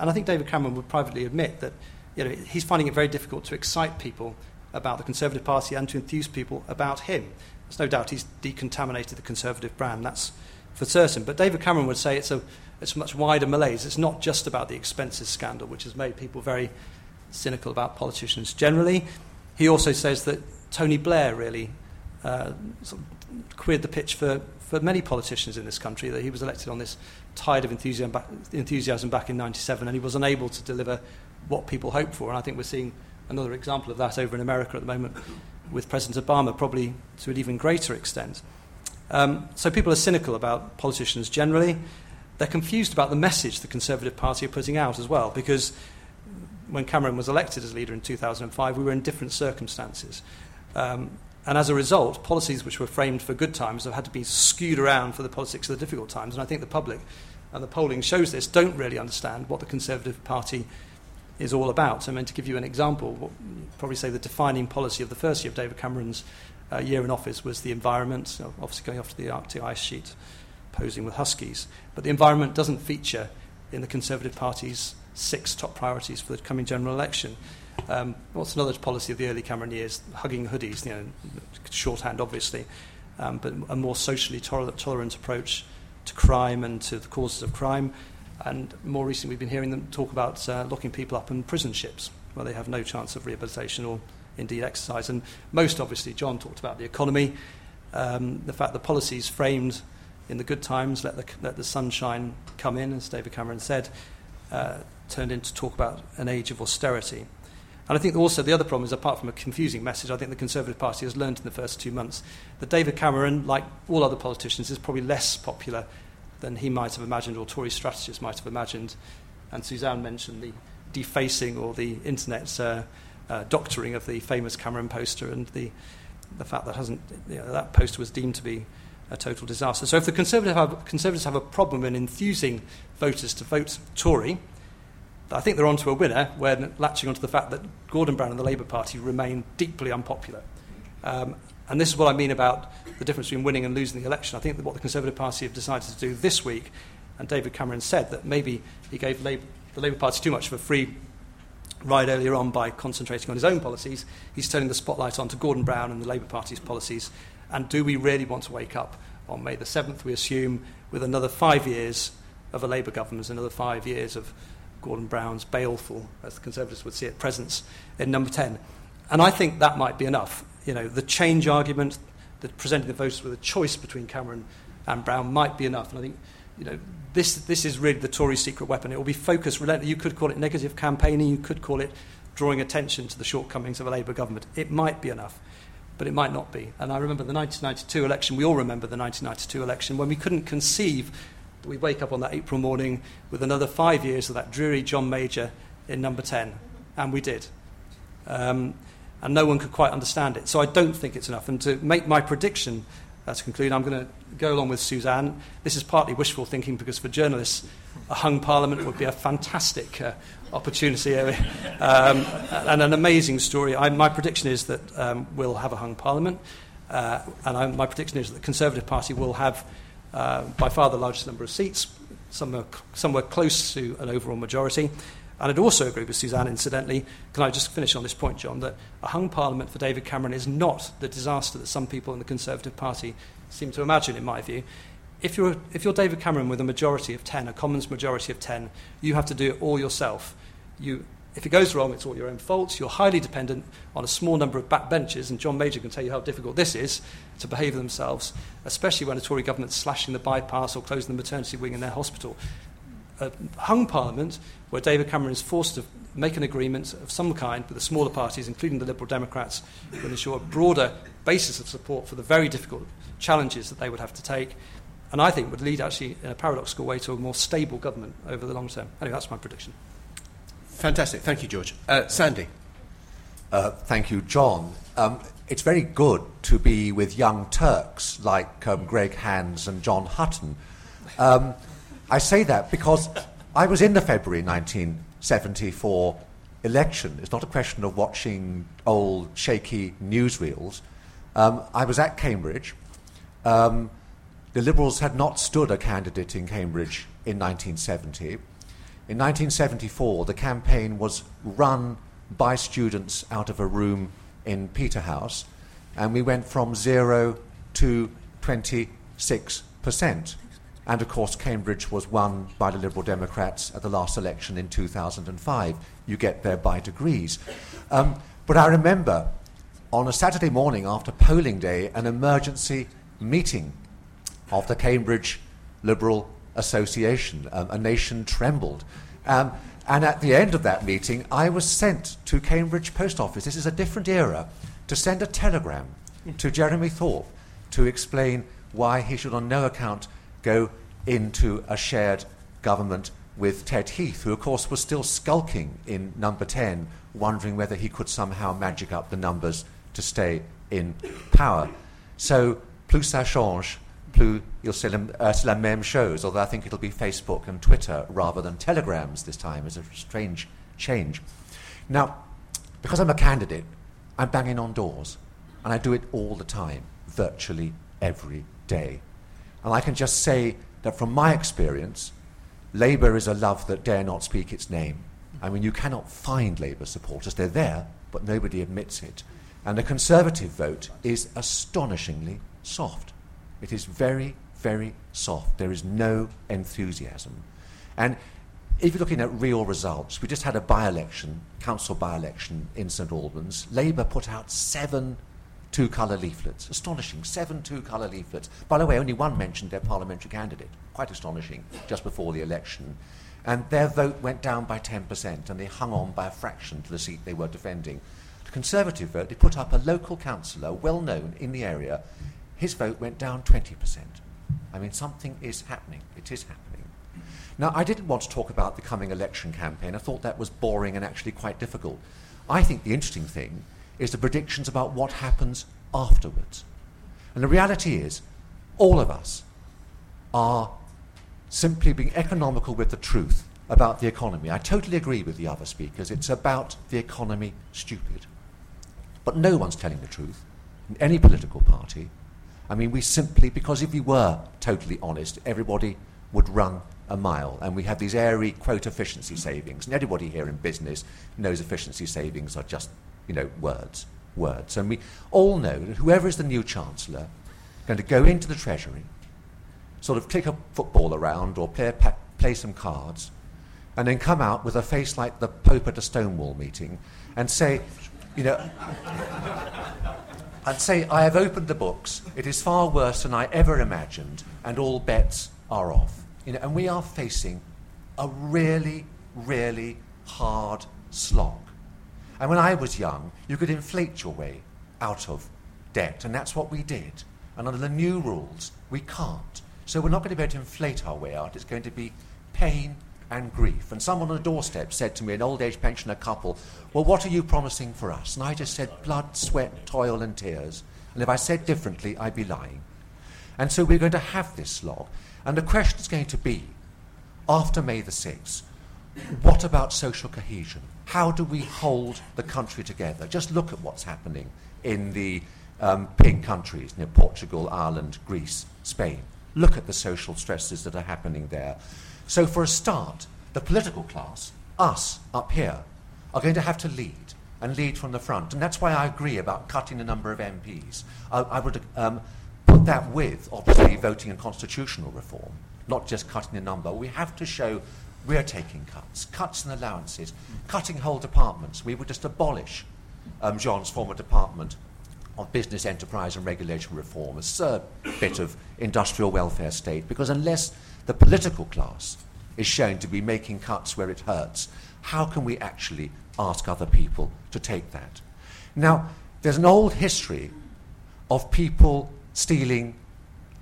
and I think David Cameron would privately admit that you know, he's finding it very difficult to excite people about the Conservative Party and to enthuse people about him. There's no doubt he's decontaminated the Conservative brand, that's for certain. But David Cameron would say it's a it's much wider malaise. It's not just about the expenses scandal, which has made people very cynical about politicians generally. He also says that Tony Blair really uh, sort of queered the pitch for, for many politicians in this country, that he was elected on this tide of enthusiasm back, enthusiasm back in 97 and he was unable to deliver what people hoped for. And I think we're seeing another example of that over in America at the moment with President Obama, probably to an even greater extent. Um, so people are cynical about politicians generally they're confused about the message the Conservative Party are putting out as well, because when Cameron was elected as leader in 2005, we were in different circumstances. Um, and as a result, policies which were framed for good times have had to be skewed around for the politics of the difficult times. And I think the public, and the polling shows this, don't really understand what the Conservative Party is all about. I mean, to give you an example, what, probably say the defining policy of the first year of David Cameron's uh, year in office was the environment, obviously going off to the Arctic ice sheet posing with Huskies. But the environment doesn't feature in the Conservative Party's six top priorities for the coming general election. Um, what's another policy of the early Cameron years? Hugging hoodies, you know, shorthand, obviously, um, but a more socially tolerant, tolerant approach to crime and to the causes of crime. And more recently, we've been hearing them talk about uh, locking people up in prison ships where they have no chance of rehabilitation or indeed exercise. And most obviously, John talked about the economy, um, the fact that policies framed in the good times, let the, let the sunshine come in, as David Cameron said, uh, turned into talk about an age of austerity. And I think also the other problem is, apart from a confusing message, I think the Conservative Party has learned in the first two months that David Cameron, like all other politicians, is probably less popular than he might have imagined or Tory strategists might have imagined. And Suzanne mentioned the defacing or the internet uh, uh, doctoring of the famous Cameron poster and the, the fact that hasn't, you know, that poster was deemed to be a total disaster. So if the Conservative have, Conservatives have a problem in enthusing voters to vote Tory, I think they're onto a winner when latching onto the fact that Gordon Brown and the Labour Party remain deeply unpopular. Um, and this is what I mean about the difference between winning and losing the election. I think that what the Conservative Party have decided to do this week, and David Cameron said that maybe he gave Labour, the Labour Party too much of a free ride earlier on by concentrating on his own policies. He's turning the spotlight on to Gordon Brown and the Labour Party's policies. And do we really want to wake up on May the 7th, we assume, with another five years of a Labour government, another five years of Gordon Brown's baleful, as the Conservatives would see it, presence in number 10. And I think that might be enough. You know, the change argument, that presenting the voters with a choice between Cameron and Brown might be enough. And I think, you know, this, this is really the Tory secret weapon. It will be focused, relentless. You could call it negative campaigning, you could call it drawing attention to the shortcomings of a Labour government. It might be enough, but it might not be. And I remember the 1992 election, we all remember the 1992 election, when we couldn't conceive we wake up on that April morning with another five years of that dreary John Major in number 10. And we did. Um, and no one could quite understand it. So I don't think it's enough. And to make my prediction, uh, to conclude, I'm going to go along with Suzanne. This is partly wishful thinking because for journalists, a hung parliament would be a fantastic uh, opportunity um, and an amazing story. I, my prediction is that um, we'll have a hung parliament. Uh, and I, my prediction is that the Conservative Party will have uh, by far the largest number of seats, somewhere, somewhere close to an overall majority. And I'd also agree with Suzanne, incidentally. Can I just finish on this point, John? That a hung parliament for David Cameron is not the disaster that some people in the Conservative Party seem to imagine, in my view. If you're, if you're David Cameron with a majority of 10, a Commons majority of 10, you have to do it all yourself. You if it goes wrong, it's all your own fault. You're highly dependent on a small number of backbenchers, and John Major can tell you how difficult this is to behave themselves, especially when a Tory government's slashing the bypass or closing the maternity wing in their hospital. A hung parliament where David Cameron is forced to make an agreement of some kind with the smaller parties, including the Liberal Democrats, will ensure a broader basis of support for the very difficult challenges that they would have to take, and I think would lead actually in a paradoxical way to a more stable government over the long term. Anyway, that's my prediction.
Fantastic. Thank you, George. Uh, Sandy.
Uh, thank you, John. Um, it's very good to be with young Turks like um, Greg Hands and John Hutton. Um, I say that because I was in the February 1974 election. It's not a question of watching old shaky newsreels. Um, I was at Cambridge. Um, the Liberals had not stood a candidate in Cambridge in 1970. In 1974, the campaign was run by students out of a room in Peterhouse, and we went from zero to 26%. And of course, Cambridge was won by the Liberal Democrats at the last election in 2005. You get there by degrees. Um, but I remember on a Saturday morning after polling day, an emergency meeting of the Cambridge Liberal Association. Um, a nation trembled. Um, and at the end of that meeting, I was sent to Cambridge Post Office. This is a different era. To send a telegram to Jeremy Thorpe to explain why he should on no account go into a shared government with Ted Heath, who, of course, was still skulking in number 10, wondering whether he could somehow magic up the numbers to stay in power. So, plus ça change, plus c'est la, uh, la même chose, although I think it'll be Facebook and Twitter rather than telegrams this time. It's a strange change. Now, because I'm a candidate, I'm banging on doors, and I do it all the time, virtually every day. And I can just say that from my experience, Labour is a love that dare not speak its name. I mean, you cannot find Labour supporters. They're there, but nobody admits it. And the Conservative vote is astonishingly soft. It is very, very soft. There is no enthusiasm. And if you're looking at real results, we just had a by election, council by election in St Albans. Labour put out seven two colour leaflets. Astonishing. Seven two colour leaflets. By the way, only one mentioned their parliamentary candidate. Quite astonishing, just before the election. And their vote went down by 10%, and they hung on by a fraction to the seat they were defending. The Conservative vote, they put up a local councillor, well known in the area, his vote went down 20%. I mean, something is happening. It is happening. Now, I didn't want to talk about the coming election campaign. I thought that was boring and actually quite difficult. I think the interesting thing is the predictions about what happens afterwards. And the reality is, all of us are simply being economical with the truth about the economy. I totally agree with the other speakers. It's about the economy, stupid. But no one's telling the truth in any political party. I mean, we simply, because if we were totally honest, everybody would run a mile. And we have these airy quote efficiency savings. And everybody here in business knows efficiency savings are just, you know, words, words. And we all know that whoever is the new chancellor going to go into the Treasury, sort of kick a football around or play, pa- play some cards, and then come out with a face like the Pope at a Stonewall meeting and say, you know, and say, I have opened the books, it is far worse than I ever imagined, and all bets are off. You know, and we are facing a really, really hard slog. And when I was young, you could inflate your way out of debt, and that's what we did. And under the new rules, we can't. So we're not going to be able to inflate our way out. It's going to be pain and grief. And someone on the doorstep said to me, an old age pensioner couple, Well, what are you promising for us? And I just said, Blood, sweat, toil, and tears. And if I said differently, I'd be lying. And so we're going to have this slog. And the question is going to be, after May the 6th, what about social cohesion? How do we hold the country together? Just look at what's happening in the um, pig countries, near Portugal, Ireland, Greece, Spain. Look at the social stresses that are happening there. So, for a start, the political class, us up here, are going to have to lead and lead from the front. And that's why I agree about cutting the number of MPs. I, I would um, put that with, obviously, voting and constitutional reform, not just cutting the number. We have to show we're taking cuts, cuts in allowances, cutting whole departments. We would just abolish um, John's former department of business enterprise and regulation reform, a bit of industrial welfare state, because unless the political class is shown to be making cuts where it hurts, how can we actually ask other people to take that? Now, there's an old history of people stealing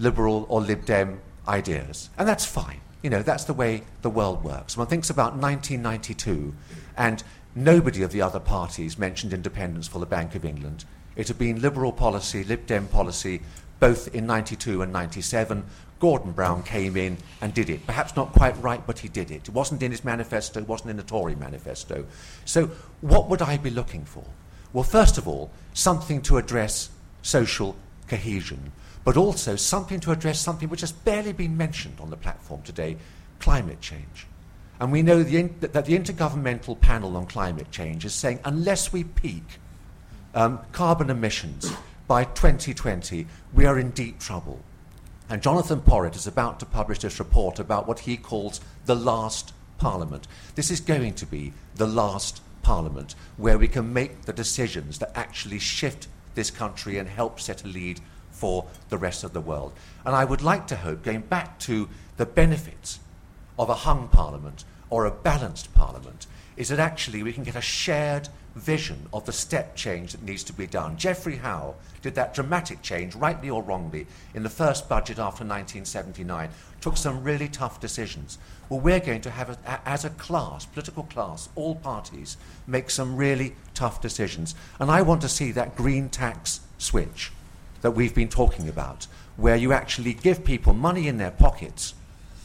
liberal or Lib Dem ideas, and that's fine. You know, that's the way the world works. One thinks about 1992, and nobody of the other parties mentioned independence for the Bank of England. It had been Liberal policy, Lib Dem policy, both in 92 and 97. Gordon Brown came in and did it. Perhaps not quite right, but he did it. It wasn't in his manifesto, it wasn't in the Tory manifesto. So, what would I be looking for? Well, first of all, something to address social cohesion, but also something to address something which has barely been mentioned on the platform today climate change. And we know the that the Intergovernmental Panel on Climate Change is saying unless we peak um, carbon emissions by 2020, we are in deep trouble. And Jonathan Porritt is about to publish this report about what he calls the last parliament. This is going to be the last parliament where we can make the decisions that actually shift this country and help set a lead for the rest of the world. And I would like to hope, going back to the benefits of a hung parliament or a balanced parliament, is that actually we can get a shared vision of the step change that needs to be done. Geoffrey Howe did that dramatic change, rightly or wrongly, in the first budget after 1979, took some really tough decisions. Well, we're going to have, a, as a class, political class, all parties, make some really tough decisions. And I want to see that green tax switch that we've been talking about, where you actually give people money in their pockets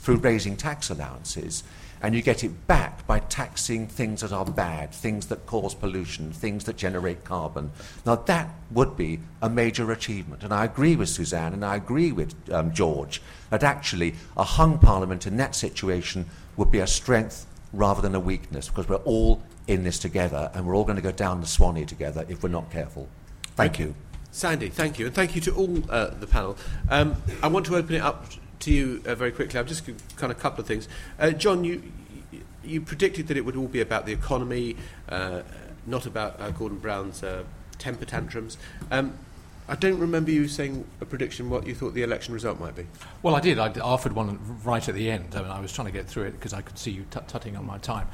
through raising tax allowances and you get it back by taxing things that are bad, things that cause pollution, things that generate carbon. Now, that would be a major achievement. And I agree with Suzanne and I agree with um, George that actually a hung parliament in that situation would be a strength rather than a weakness because we're all in this together and we're all going to go down the Swanee together if we're not careful. Thank you.
Sandy, thank you. And thank you to all uh, the panel. Um, I want to open it up to you uh, very quickly. I've just kind of a couple of things. Uh, John, you you predicted that it would all be about the economy, uh, not about uh, Gordon Brown's uh, temper tantrums. Um, I don't remember you saying a prediction what you thought the election result might be.
Well, I did. I offered one right at the end. I, mean, I was trying to get through it because I could see you tutting on my time.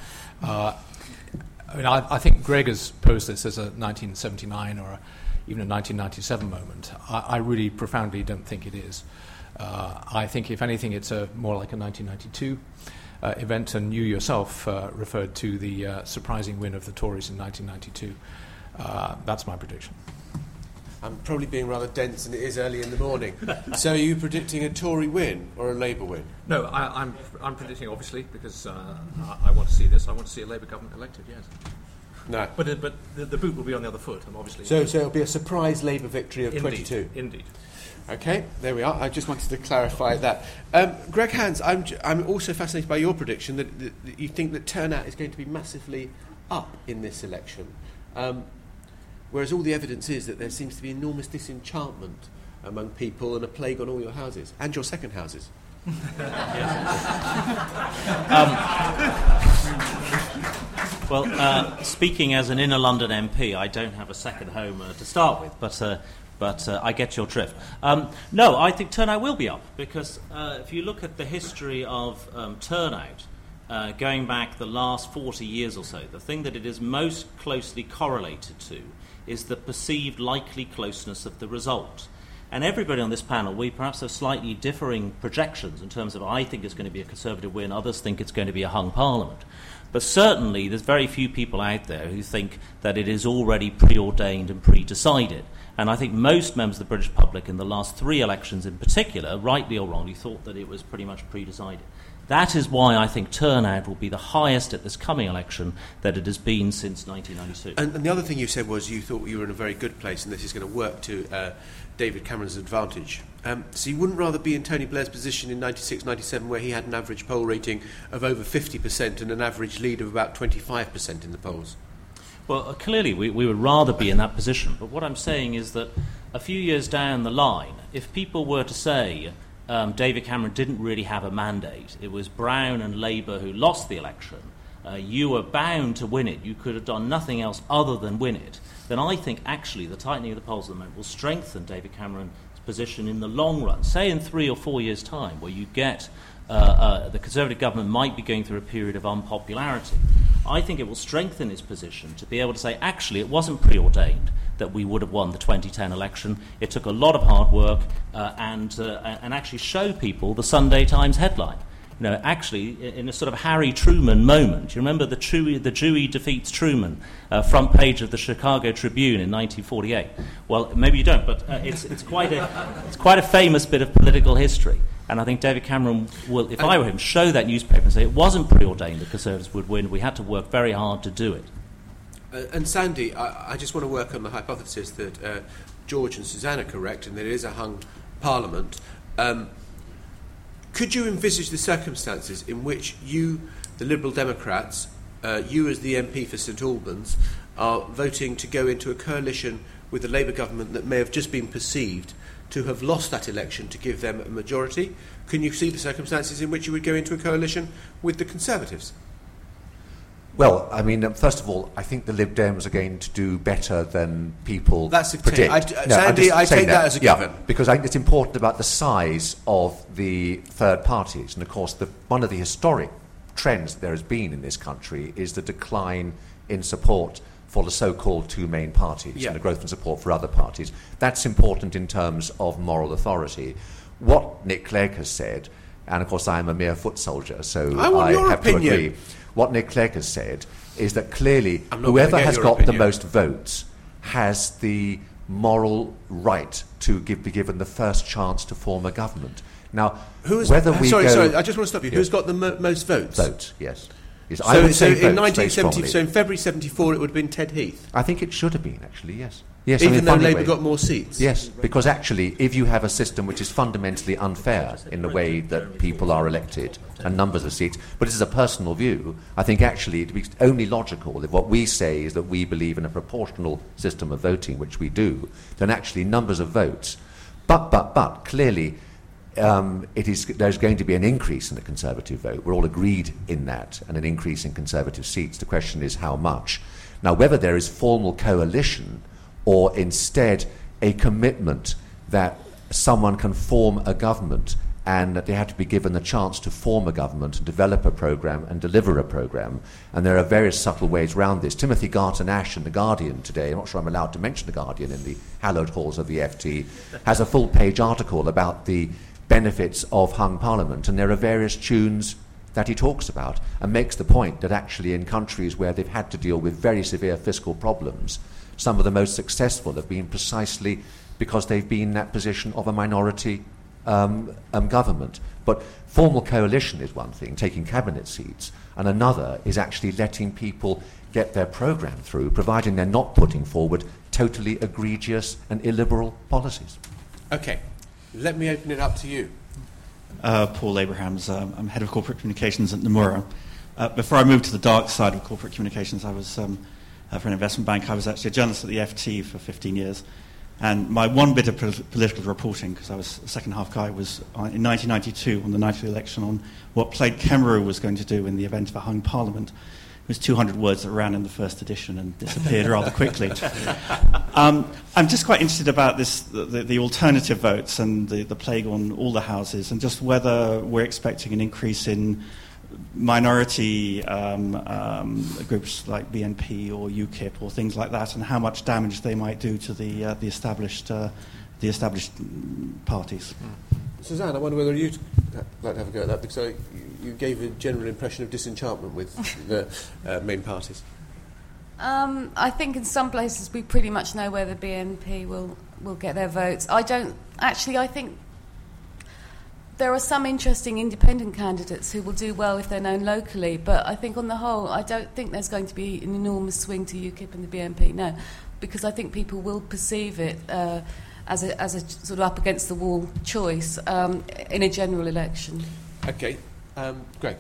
Uh, I mean, I, I, think Greg has posed this as a 1979 or a, even a 1997 moment. I, I really profoundly don't think it is. Uh, I think, if anything, it's a, more like a 1992. uh, event, and you yourself uh, referred to the uh, surprising win of the Tories in 1992. Uh, that's my prediction.
I'm probably being rather dense, and it is early in the morning. <laughs> so, are you predicting a Tory win or a Labour win?
No, I, am I'm, I'm predicting, obviously, because uh, I, I, want to see this. I want to see a Labour government elected, yes.
No.
But, uh, but the, the, boot will be on the other foot, and obviously.
So, so it'll be a surprise Labour victory of
indeed,
22?
Indeed.
Okay, there we are. I just wanted to clarify that. Um, Greg Hands, I'm, I'm also fascinated by your prediction that, that, that, you think that turnout is going to be massively up in this election. Um, Whereas all the evidence is that there seems to be enormous disenchantment among people and a plague on all your houses and your second houses. <laughs>
um, well, uh, speaking as an inner London MP, I don't have a second home uh, to start with, but, uh, but uh, I get your drift. Um, no, I think turnout will be up because uh, if you look at the history of um, turnout, uh, going back the last 40 years or so, the thing that it is most closely correlated to is the perceived likely closeness of the result. And everybody on this panel, we perhaps have slightly differing projections in terms of I think it's going to be a Conservative win, others think it's going to be a hung Parliament. But certainly, there's very few people out there who think that it is already preordained and pre decided. And I think most members of the British public in the last three elections in particular, rightly or wrongly, thought that it was pretty much pre decided. That is why I think turnout will be the highest at this coming election that it has been since 1992.
And, and the other thing you said was you thought you were in a very good place and this is going to work to uh, David Cameron's advantage. Um, so you wouldn't rather be in Tony Blair's position in 96 97, where he had an average poll rating of over 50% and an average lead of about 25% in the polls?
Well, uh, clearly, we, we would rather be in that position. But what I'm saying is that a few years down the line, if people were to say, um, David Cameron didn't really have a mandate. It was Brown and Labour who lost the election. Uh, you were bound to win it. You could have done nothing else other than win it. Then I think actually the tightening of the polls at the moment will strengthen David Cameron's position in the long run. Say in three or four years' time, where you get uh, uh, the Conservative government might be going through a period of unpopularity. I think it will strengthen his position to be able to say, actually, it wasn't preordained that we would have won the 2010 election. It took a lot of hard work uh, and, uh, and actually show people the Sunday Times headline. You know, actually, in a sort of Harry Truman moment, you remember the, Dewey, the Dewey defeats Truman, uh, front page of the Chicago Tribune in 1948. Well, maybe you don't, but uh, it's, it's, quite a, it's quite a famous bit of political history. And I think David Cameron will, if I were him, show that newspaper and say it wasn't preordained that Conservatives would win. We had to work very hard to do it.
Uh, and Sandy, I, I, just want to work on the hypothesis that uh, George and Suzanne are correct and there is a hung parliament. Um, could you envisage the circumstances in which you, the Liberal Democrats, uh, you as the MP for St Albans, are voting to go into a coalition with the Labour government that may have just been perceived to have lost that election to give them a majority? Can you see the circumstances in which you would go into a coalition with the Conservatives?
Well, I mean, um, first of all, I think the Lib Dems are going to do better than people
That's a
predict.
I, uh, no, Sandy, I take that, that, as a
yeah,
given.
Because I think it's important about the size of the third parties. And of course, the, one of the historic trends that there has been in this country is the decline in support for the so-called two main parties yeah. and the growth and support for other parties. That's important in terms of moral authority. What Nick Clegg has said, and of course I am a mere foot soldier, so
I,
I have
opinion.
to agree what Nick Clegg has said is that clearly whoever has got
opinion.
the most votes has the moral right to give, be given the first chance to form a government. Now,
Who's,
whether we
sorry,
go,
sorry, I just want to stop you.
Yes.
Who's got the mo- most votes?
Votes, yes. Yes
so,
I would
so
say
in 1970, so in February 74, it would have been Ted Heath.
I think it should have been, actually, yes. Yes,
Even
I mean,
though Labour
way.
got more seats.
Yes, because actually, if you have a system which is fundamentally unfair in the way that people are elected and numbers of seats, but this is a personal view, I think actually it would be only logical if what we say is that we believe in a proportional system of voting, which we do, then actually numbers of votes. But, but, but, clearly, um, it is, there's going to be an increase in the Conservative vote. We're all agreed in that, and an increase in Conservative seats. The question is how much. Now, whether there is formal coalition or instead a commitment that someone can form a government and that they have to be given the chance to form a government and develop a program and deliver a program. And there are various subtle ways around this. Timothy Garton Ash in The Guardian today, I'm not sure I'm allowed to mention The Guardian in the hallowed halls of the FT, has a full page article about the benefits of hung parliament. And there are various tunes that he talks about and makes the point that actually in countries where they've had to deal with very severe fiscal problems, some of the most successful have been precisely because they've been in that position of a minority um, um, government. But formal coalition is one thing, taking cabinet seats, and another is actually letting people get their programme through, providing they're not putting forward totally egregious and illiberal policies.
Okay, let me open it up to you.
Uh, Paul Abrahams. Um, I'm head of corporate communications at Nomura. Uh, before I moved to the dark side of corporate communications, I was um, uh, for an investment bank. I was actually a journalist at the FT for 15 years. And my one bit of political reporting, because I was a second half guy, was in 1992 on the night of the election on what Plaid Cymru was going to do in the event of a hung parliament. Was 200 words that ran in the first edition and disappeared rather quickly. <laughs> Um, I'm just quite interested about this, the, the alternative votes and the, the plague on all the houses, and just whether we're expecting an increase in minority um, um, groups like BNP or UKIP or things like that, and how much damage they might do to the, uh, the established, uh, the established parties.
Suzanne, I wonder whether you'd like to have a go at that because I, you gave a general impression of disenchantment with <laughs> the uh, main parties.
Um, I think in some places we pretty much know where the BNP will, will get their votes. I don't actually. I think there are some interesting independent candidates who will do well if they're known locally, but I think on the whole, I don't think there's going to be an enormous swing to UKIP and the BNP, no, because I think people will perceive it uh, as, a, as a sort of up against the wall choice um, in a general election.
Okay, um, Greg.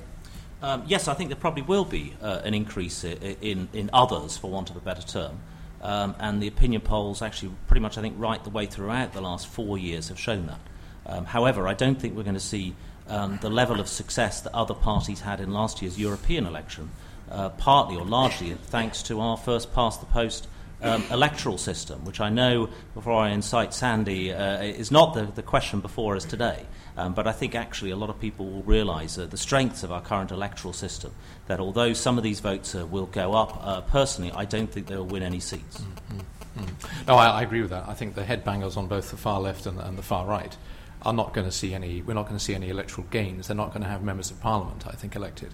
Um, yes, I think there probably will be uh, an increase in, in, in, others, for want of a better term. Um, and the opinion polls, actually, pretty much, I think, right the way throughout the last four years have shown that. Um, however, I don't think we're going to see um, the level of success that other parties had in last year's European election, uh, partly or largely thanks to our first past the post um, electoral system, which I know, before I incite Sandy, uh, is not the, the question before us today. Um, but I think actually a lot of people will realise uh, the strengths of our current electoral system. That although some of these votes uh, will go up, uh, personally, I don't think they'll win any seats.
Mm-hmm. Mm. No, I, I, agree with that. I think the headbangers on both the far left and, and the far right are not going to see any, we're not going to see any electoral gains. They're not going to have members of parliament, I think, elected.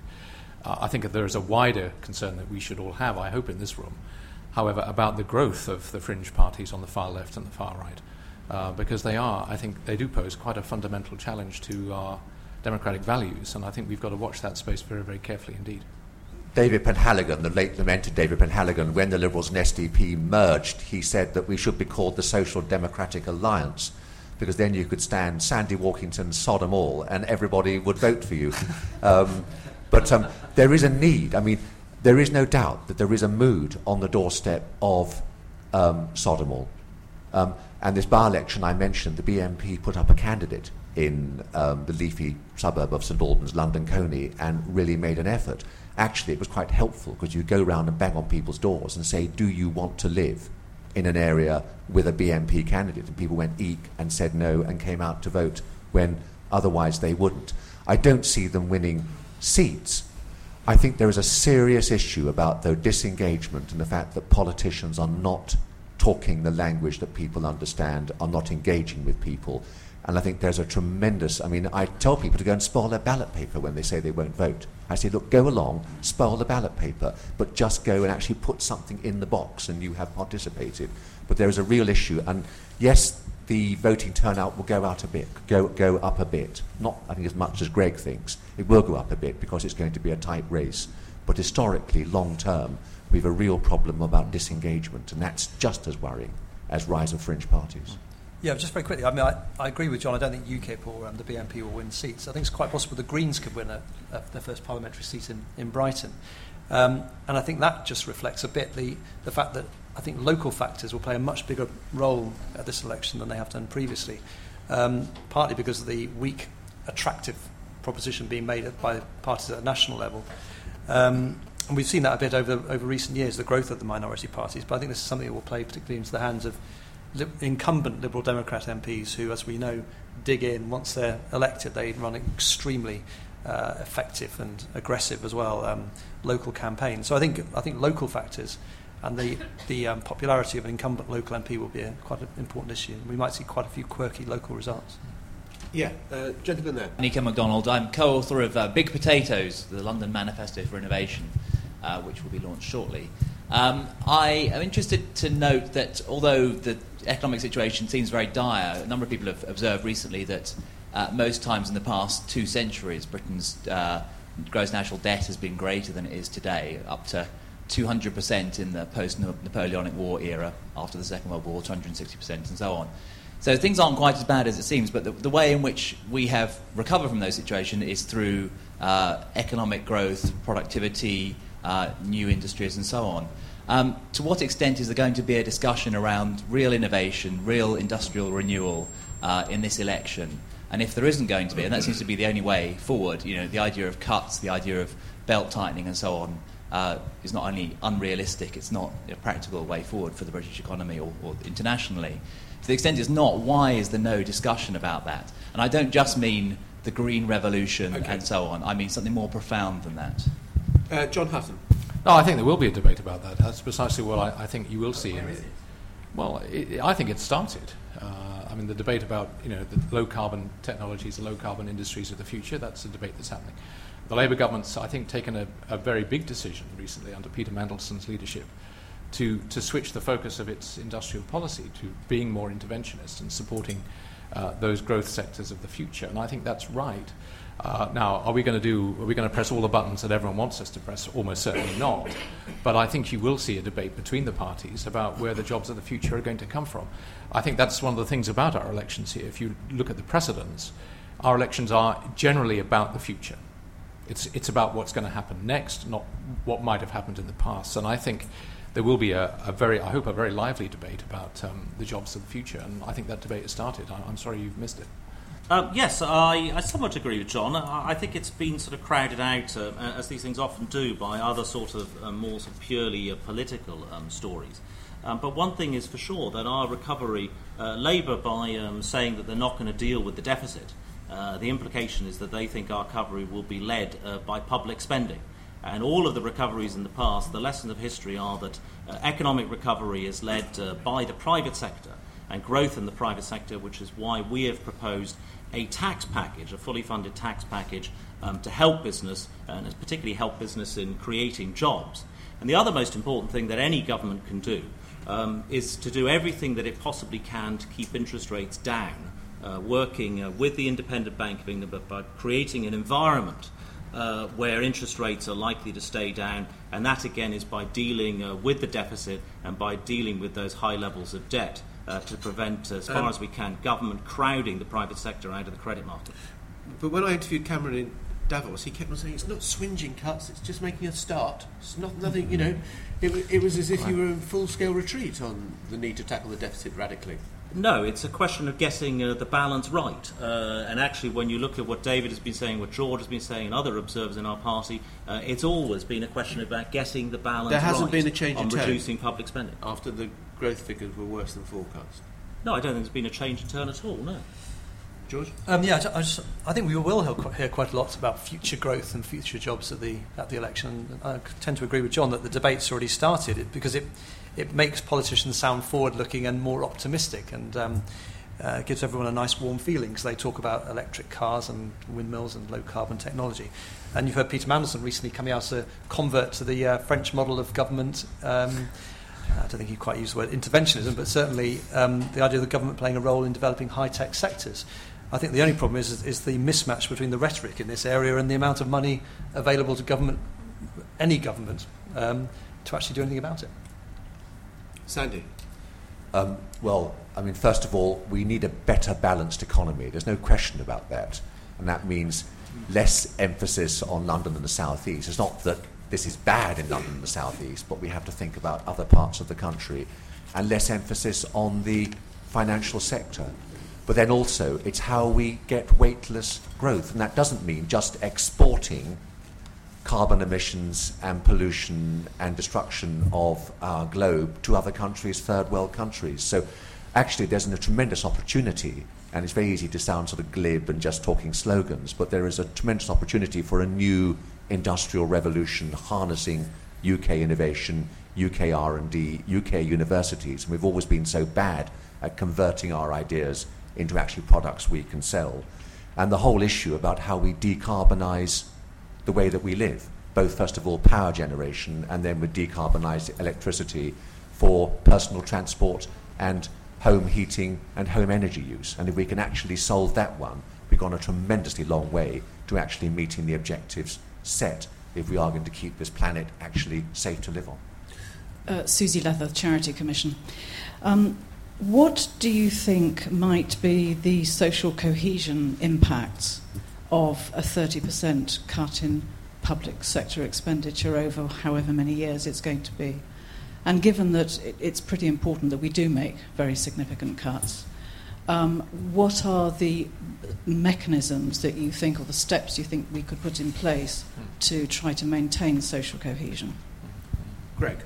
Uh, I think that there is a wider concern that we should all have, I hope, in this room, however, about the growth of the fringe parties on the far left and the far right. Uh, because they are, I think, they do pose quite a fundamental challenge to our democratic values, and I think we've got to watch that space very, very carefully indeed.
David Penhaligon, the late lamented David Penhaligon, when the Liberals and SDP merged, he said that we should be called the Social Democratic Alliance because then you could stand Sandy Walkington, Sodom all, and everybody would vote for you. <laughs> Um, but um, there is a need. I mean, there is no doubt that there is a mood on the doorstep of um, Sodom all. Um, and this by election I mentioned, the BNP put up a candidate in um, the leafy suburb of St Albans, London Colney, and really made an effort. Actually, it was quite helpful because you go around and bang on people's doors and say, Do you want to live in an area with a BNP candidate, and people went eek and said no and came out to vote when otherwise they wouldn't. I don't see them winning seats. I think there is a serious issue about the disengagement and the fact that politicians are not talking the language that people understand, are not engaging with people. And I think there's a tremendous. I mean, I tell people to go and spoil their ballot paper when they say they won't vote. I say, look, go along, spoil the ballot paper, but just go and actually put something in the box and you have participated. But there is a real issue. And yes, the voting turnout will go out a bit, go, go up a bit. Not, I think, as much as Greg thinks. It will go up a bit because it's going to be a tight race. But historically, long term, we have a real problem about disengagement, and that's just as worrying as rise of fringe parties.
Yeah, just very quickly. I mean, I, I agree with John. I don't think UKIP or um, the BNP will win seats. I think it's quite possible the Greens could win a, a, their first parliamentary seat in, in Brighton. Um, and I think that just reflects a bit the, the fact that I think local factors will play a much bigger role at this election than they have done previously. Um, partly because of the weak, attractive proposition being made by parties at a national level. Um, and we've seen that a bit over, over recent years, the growth of the minority parties. But I think this is something that will play particularly into the hands of li- incumbent Liberal Democrat MPs who, as we know, dig in. Once they're elected, they run extremely uh, effective and aggressive as well um, local campaigns. So I think I think local factors and the the um, popularity of an incumbent local MP will be a, quite an important issue. We might see quite a few quirky local results.
Yeah, uh, gentleman there.
Nico MacDonald. I'm co-author of uh, Big Potatoes, the London Manifesto for Innovation, uh, which will be launched shortly. Um, I am interested to note that although the economic situation seems very dire, a number of people have observed recently that uh, most times in the past two centuries, Britain's uh, gross national debt has been greater than it is today, up to 200% in the post Napoleonic War era, after the Second World War, 260%, and so on. So things aren't quite as bad as it seems, but the, the way in which we have recovered from those situations is through uh, economic growth, productivity, uh, new industries, and so on. Um, to what extent is there going to be a discussion around real innovation, real industrial renewal uh, in this election? And if there isn't going to be, and that seems to be the only way forward, you know, the idea of cuts, the idea of belt tightening, and so on, uh, is not only unrealistic, it's not a practical way forward for the British economy or, or internationally. To the extent it's not, why is there no discussion about that? And I don't just mean the Green Revolution okay. and so on, I mean something more profound than that.
Uh, John Hutton.
No, I think there will be a debate about that. That's precisely what I, I think you will see. In, well, it, I think it started. Uh, I mean, the debate about you know the low carbon technologies, the low carbon industries of the future. That's a debate that's happening. The Labour government's, I think, taken a, a very big decision recently under Peter Mandelson's leadership to, to switch the focus of its industrial policy to being more interventionist and supporting uh, those growth sectors of the future. And I think that's right. Uh, now, are we going to do? Are we going to press all the buttons that everyone wants us to press? Almost certainly not. But I think you will see a debate between the parties about where the jobs of the future are going to come from. I think that's one of the things about our elections here. If you look at the precedents, our elections are generally about the future. It's it's about what's going to happen next, not what might have happened in the past. And I think there will be a, a, very, I hope, a very lively debate about um, the jobs of the future, and I think that debate has started. I, am sorry you've missed it.
Um, yes, I, I, somewhat agree with John. I, I, think it's been sort of crowded out, uh, as these things often do, by other sort of uh, more sort of purely uh, political um, stories. Um, but one thing is for sure that our recovery, uh, Labour, by um, saying that they're not going to deal with the deficit, uh, the implication is that they think our recovery will be led uh, by public spending. And all of the recoveries in the past, the lessons of history are that uh, economic recovery is led uh, by the private sector and growth in the private sector, which is why we have proposed a tax package, a fully funded tax package, um, to help business, and particularly help business in creating jobs. And the other most important thing that any government can do um, is to do everything that it possibly can to keep interest rates down, uh, working uh, with the independent bank of England, but by creating an environment uh, where interest rates are likely to stay down, and that again is by dealing uh, with the deficit and by dealing with those high levels of debt uh, to prevent, as far um, as we can, government crowding the private sector out of the credit market.
But when I interviewed Cameron in Davos, he kept on saying it's not swinging cuts; it's just making a start. It's not nothing, you know. It, it was as if you were in full-scale retreat on the need to tackle the deficit radically.
No, it's a question of getting uh, the balance right. Uh, and actually, when you look at what David has been saying, what George has been saying, and other observers in our party, uh, it's always been a question about getting the balance
There hasn't
right
been a change
in
tone
reducing public spending.
After the growth figures were worse than forecast.
No, I don't think there's been a change in tone at all, no.
George?
Um, yeah, I, just, I, think we will hear quite a lot about future growth and future jobs at the, at the election. I tend to agree with John that the debate's already started because it it makes politicians sound forward looking and more optimistic and um, uh, gives everyone a nice warm feeling because they talk about electric cars and windmills and low carbon technology. And you've heard Peter Mandelson recently coming out as a convert to the uh, French model of government. Um, I don't think he quite used the word interventionism, but certainly um, the idea of the government playing a role in developing high tech sectors. I think the only problem is, is the mismatch between the rhetoric in this area and the amount of money available to government, any government, um, to actually do anything about it.
Sandy?
Um, well, I mean, first of all, we need a better balanced economy. There's no question about that. And that means less emphasis on London and the South East. It's not that this is bad in London and the South East, but we have to think about other parts of the country. And less emphasis on the financial sector. But then also, it's how we get weightless growth. And that doesn't mean just exporting carbon emissions and pollution and destruction of our globe to other countries, third world countries. So actually there's a tremendous opportunity, and it's very easy to sound sort of glib and just talking slogans, but there is a tremendous opportunity for a new industrial revolution harnessing UK innovation, UK R&D, UK universities, and we've always been so bad at converting our ideas into actually products we can sell. And the whole issue about how we decarbonise the way that we live, both first of all power generation and then with decarbonised electricity for personal transport and home heating and home energy use. And if we can actually solve that one, we've gone a tremendously long way to actually meeting the objectives set if we are going to keep this planet actually safe to live on.
Uh, Suzi Leather, Charity Commission. Um, what do you think might be the social cohesion impacts of a 30% cut in public sector expenditure over however many years it's going to be? And given that it's pretty important that we do make very significant cuts, um, what are the mechanisms that you think, or the steps you think we could put in place to try to maintain social cohesion?
Greg.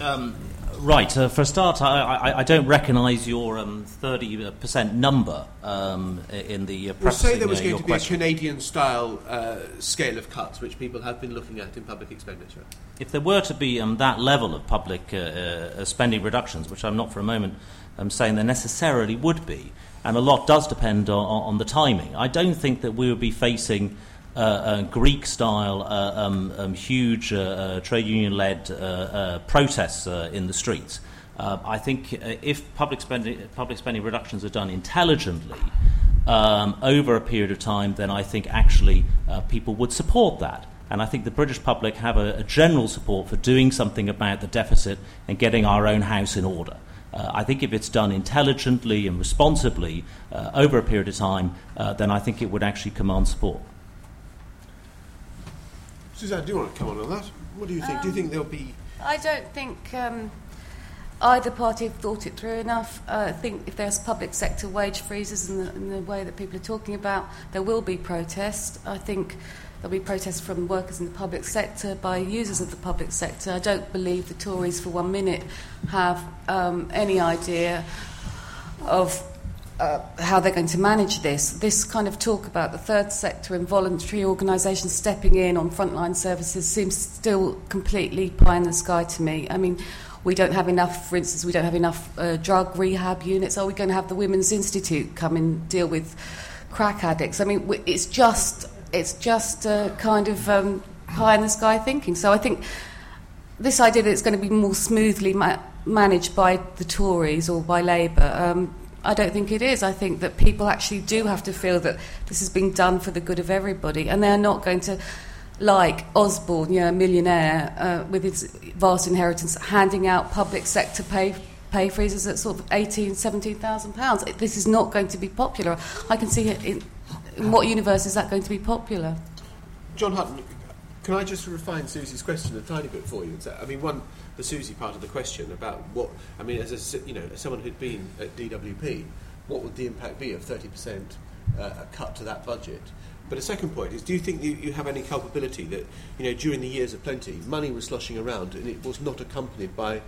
Um, right. Uh, for a start, I, I, I don't recognise your um, 30% number um, in the uh,
Well, say there was
uh,
going to be a. Canadian-style uh, scale of cuts, which people have been looking at in public expenditure.
If there were to be um, that level of public uh, uh, spending reductions, which I'm not for a moment um, saying there necessarily would be, and a lot does depend on, on the timing, I don't think that we would be facing Greek style, um, um, huge uh, uh, trade union led uh, protests in the streets. I think if public spending, public spending reductions are done intelligently um, over a period of time, then I think actually uh, people would support that. And I think the British public have a, a general support for doing something about the deficit and getting our own house in order. Uh, I think if it's done intelligently and responsibly uh, over a period of time, then I think it would actually command support.
Suzanne, do you want to come on on that? What do you think? do you think there'll be...
I don't think um, either party have thought it through enough. Uh, I think if there's public sector wage freezes in the, in the way that people are talking about, there will be protest. I think there'll be protests from workers in the public sector by users of the public sector. I don't believe the Tories for one minute have um, any idea of uh, how they're going to manage this. This kind of talk about the third sector and voluntary organisations stepping in on frontline services seems still completely pie in the sky to me. I mean, we don't have enough, for instance, we don't have enough uh, drug rehab units. Are we going to have the Women's Institute come and deal with crack addicts? I mean, it's just, it's just uh, kind of um, pie in the sky thinking. So I think this idea that it's going to be more smoothly ma- managed by the Tories or by Labour, um, I don't think it is. I think that people actually do have to feel that this is being done for the good of everybody, and they're not going to, like Osborne, you know, a millionaire uh, with his vast inheritance, handing out public sector pay pay freezes at sort of 18, 17,000 pounds. This is not going to be popular. I can see it in, in what universe is that going to be popular?
John Hutton, can I just refine Susie's question a tiny bit for you? I mean, one, the Susie part of the question about what, I mean, as a, you know, as someone who'd been at DWP, what would the impact be of 30% uh, cut to that budget? But a second point is, do you think you, you have any culpability that, you know, during the years of plenty, money was sloshing around and it was not accompanied by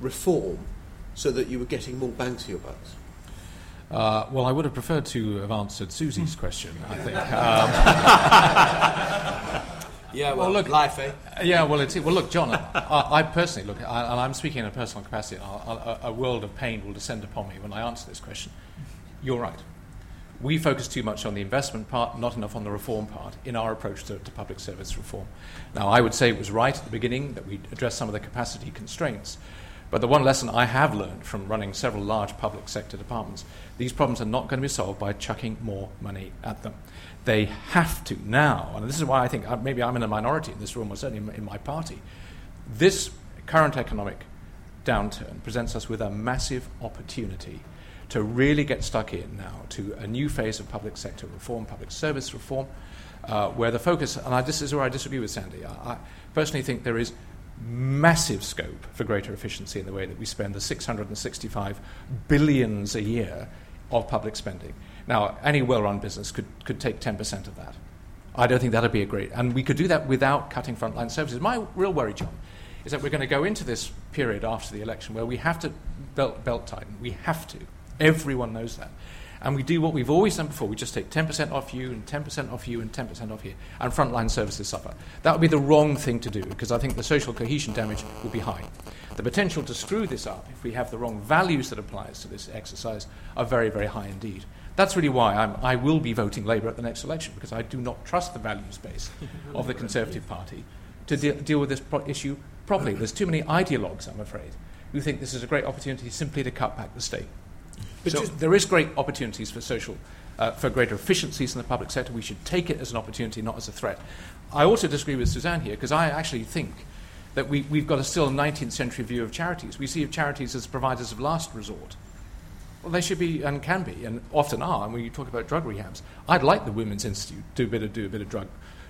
reform so that you were getting more bang for your bucks?
Uh, well, I would have preferred to have answered Susie's question, I think. <laughs> Um, <laughs>
Yeah,
well, look,
life, eh?
Yeah, well, it's, well, look, John, I, I personally look, I, and I'm speaking in a personal capacity. A world of pain will descend upon me when I answer this question. You're right. We focus too much on the investment part, not enough on the reform part in our approach to, to public service reform. Now, I would say it was right at the beginning that we address some of the capacity constraints. But the one lesson I have learned from running several large public sector departments, these problems are not going to be solved by chucking more money at them. They have to now, and this is why I think uh, maybe I'm in a minority in this room, or certainly in my party. This current economic downturn presents us with a massive opportunity to really get stuck in now to a new phase of public sector reform, public service reform, uh, where the focus, and I, this is where I disagree with Sandy, I, I personally think there is massive scope for greater efficiency in the way that we spend the 665 billions a year of public spending. Now, any well-run business could, could take 10% of that. I don't think that'd be a great, and we could do that without cutting frontline services. My real worry, John, is that we're going to go into this period after the election where we have to belt, belt tighten. We have to. Everyone knows that. And we do what we've always done before. We just take 10% off you, and 10% off you, and 10% off here. And frontline services suffer. That would be the wrong thing to do, because I think the social cohesion damage will be high. the potential to screw this up if we have the wrong values that applies to this exercise are very, very high indeed. That's really why I'm, I will be voting Labour at the next election, because I do not trust the values base of the Conservative Party to de- deal with this pro- issue properly. There's too many ideologues, I'm afraid, who think this is a great opportunity simply to cut back the state.
But
so there is great opportunities for social, uh, for greater efficiencies in the public sector. We should take it as an opportunity, not as a threat. I also disagree with Suzanne here because I actually think that we, we've got a still 19th century view of charities. We see of charities as providers of last resort. Well, they should be and can be, and often are. And when you talk about drug rehabs, I'd like the Women's Institute to do a bit of, do a bit of drug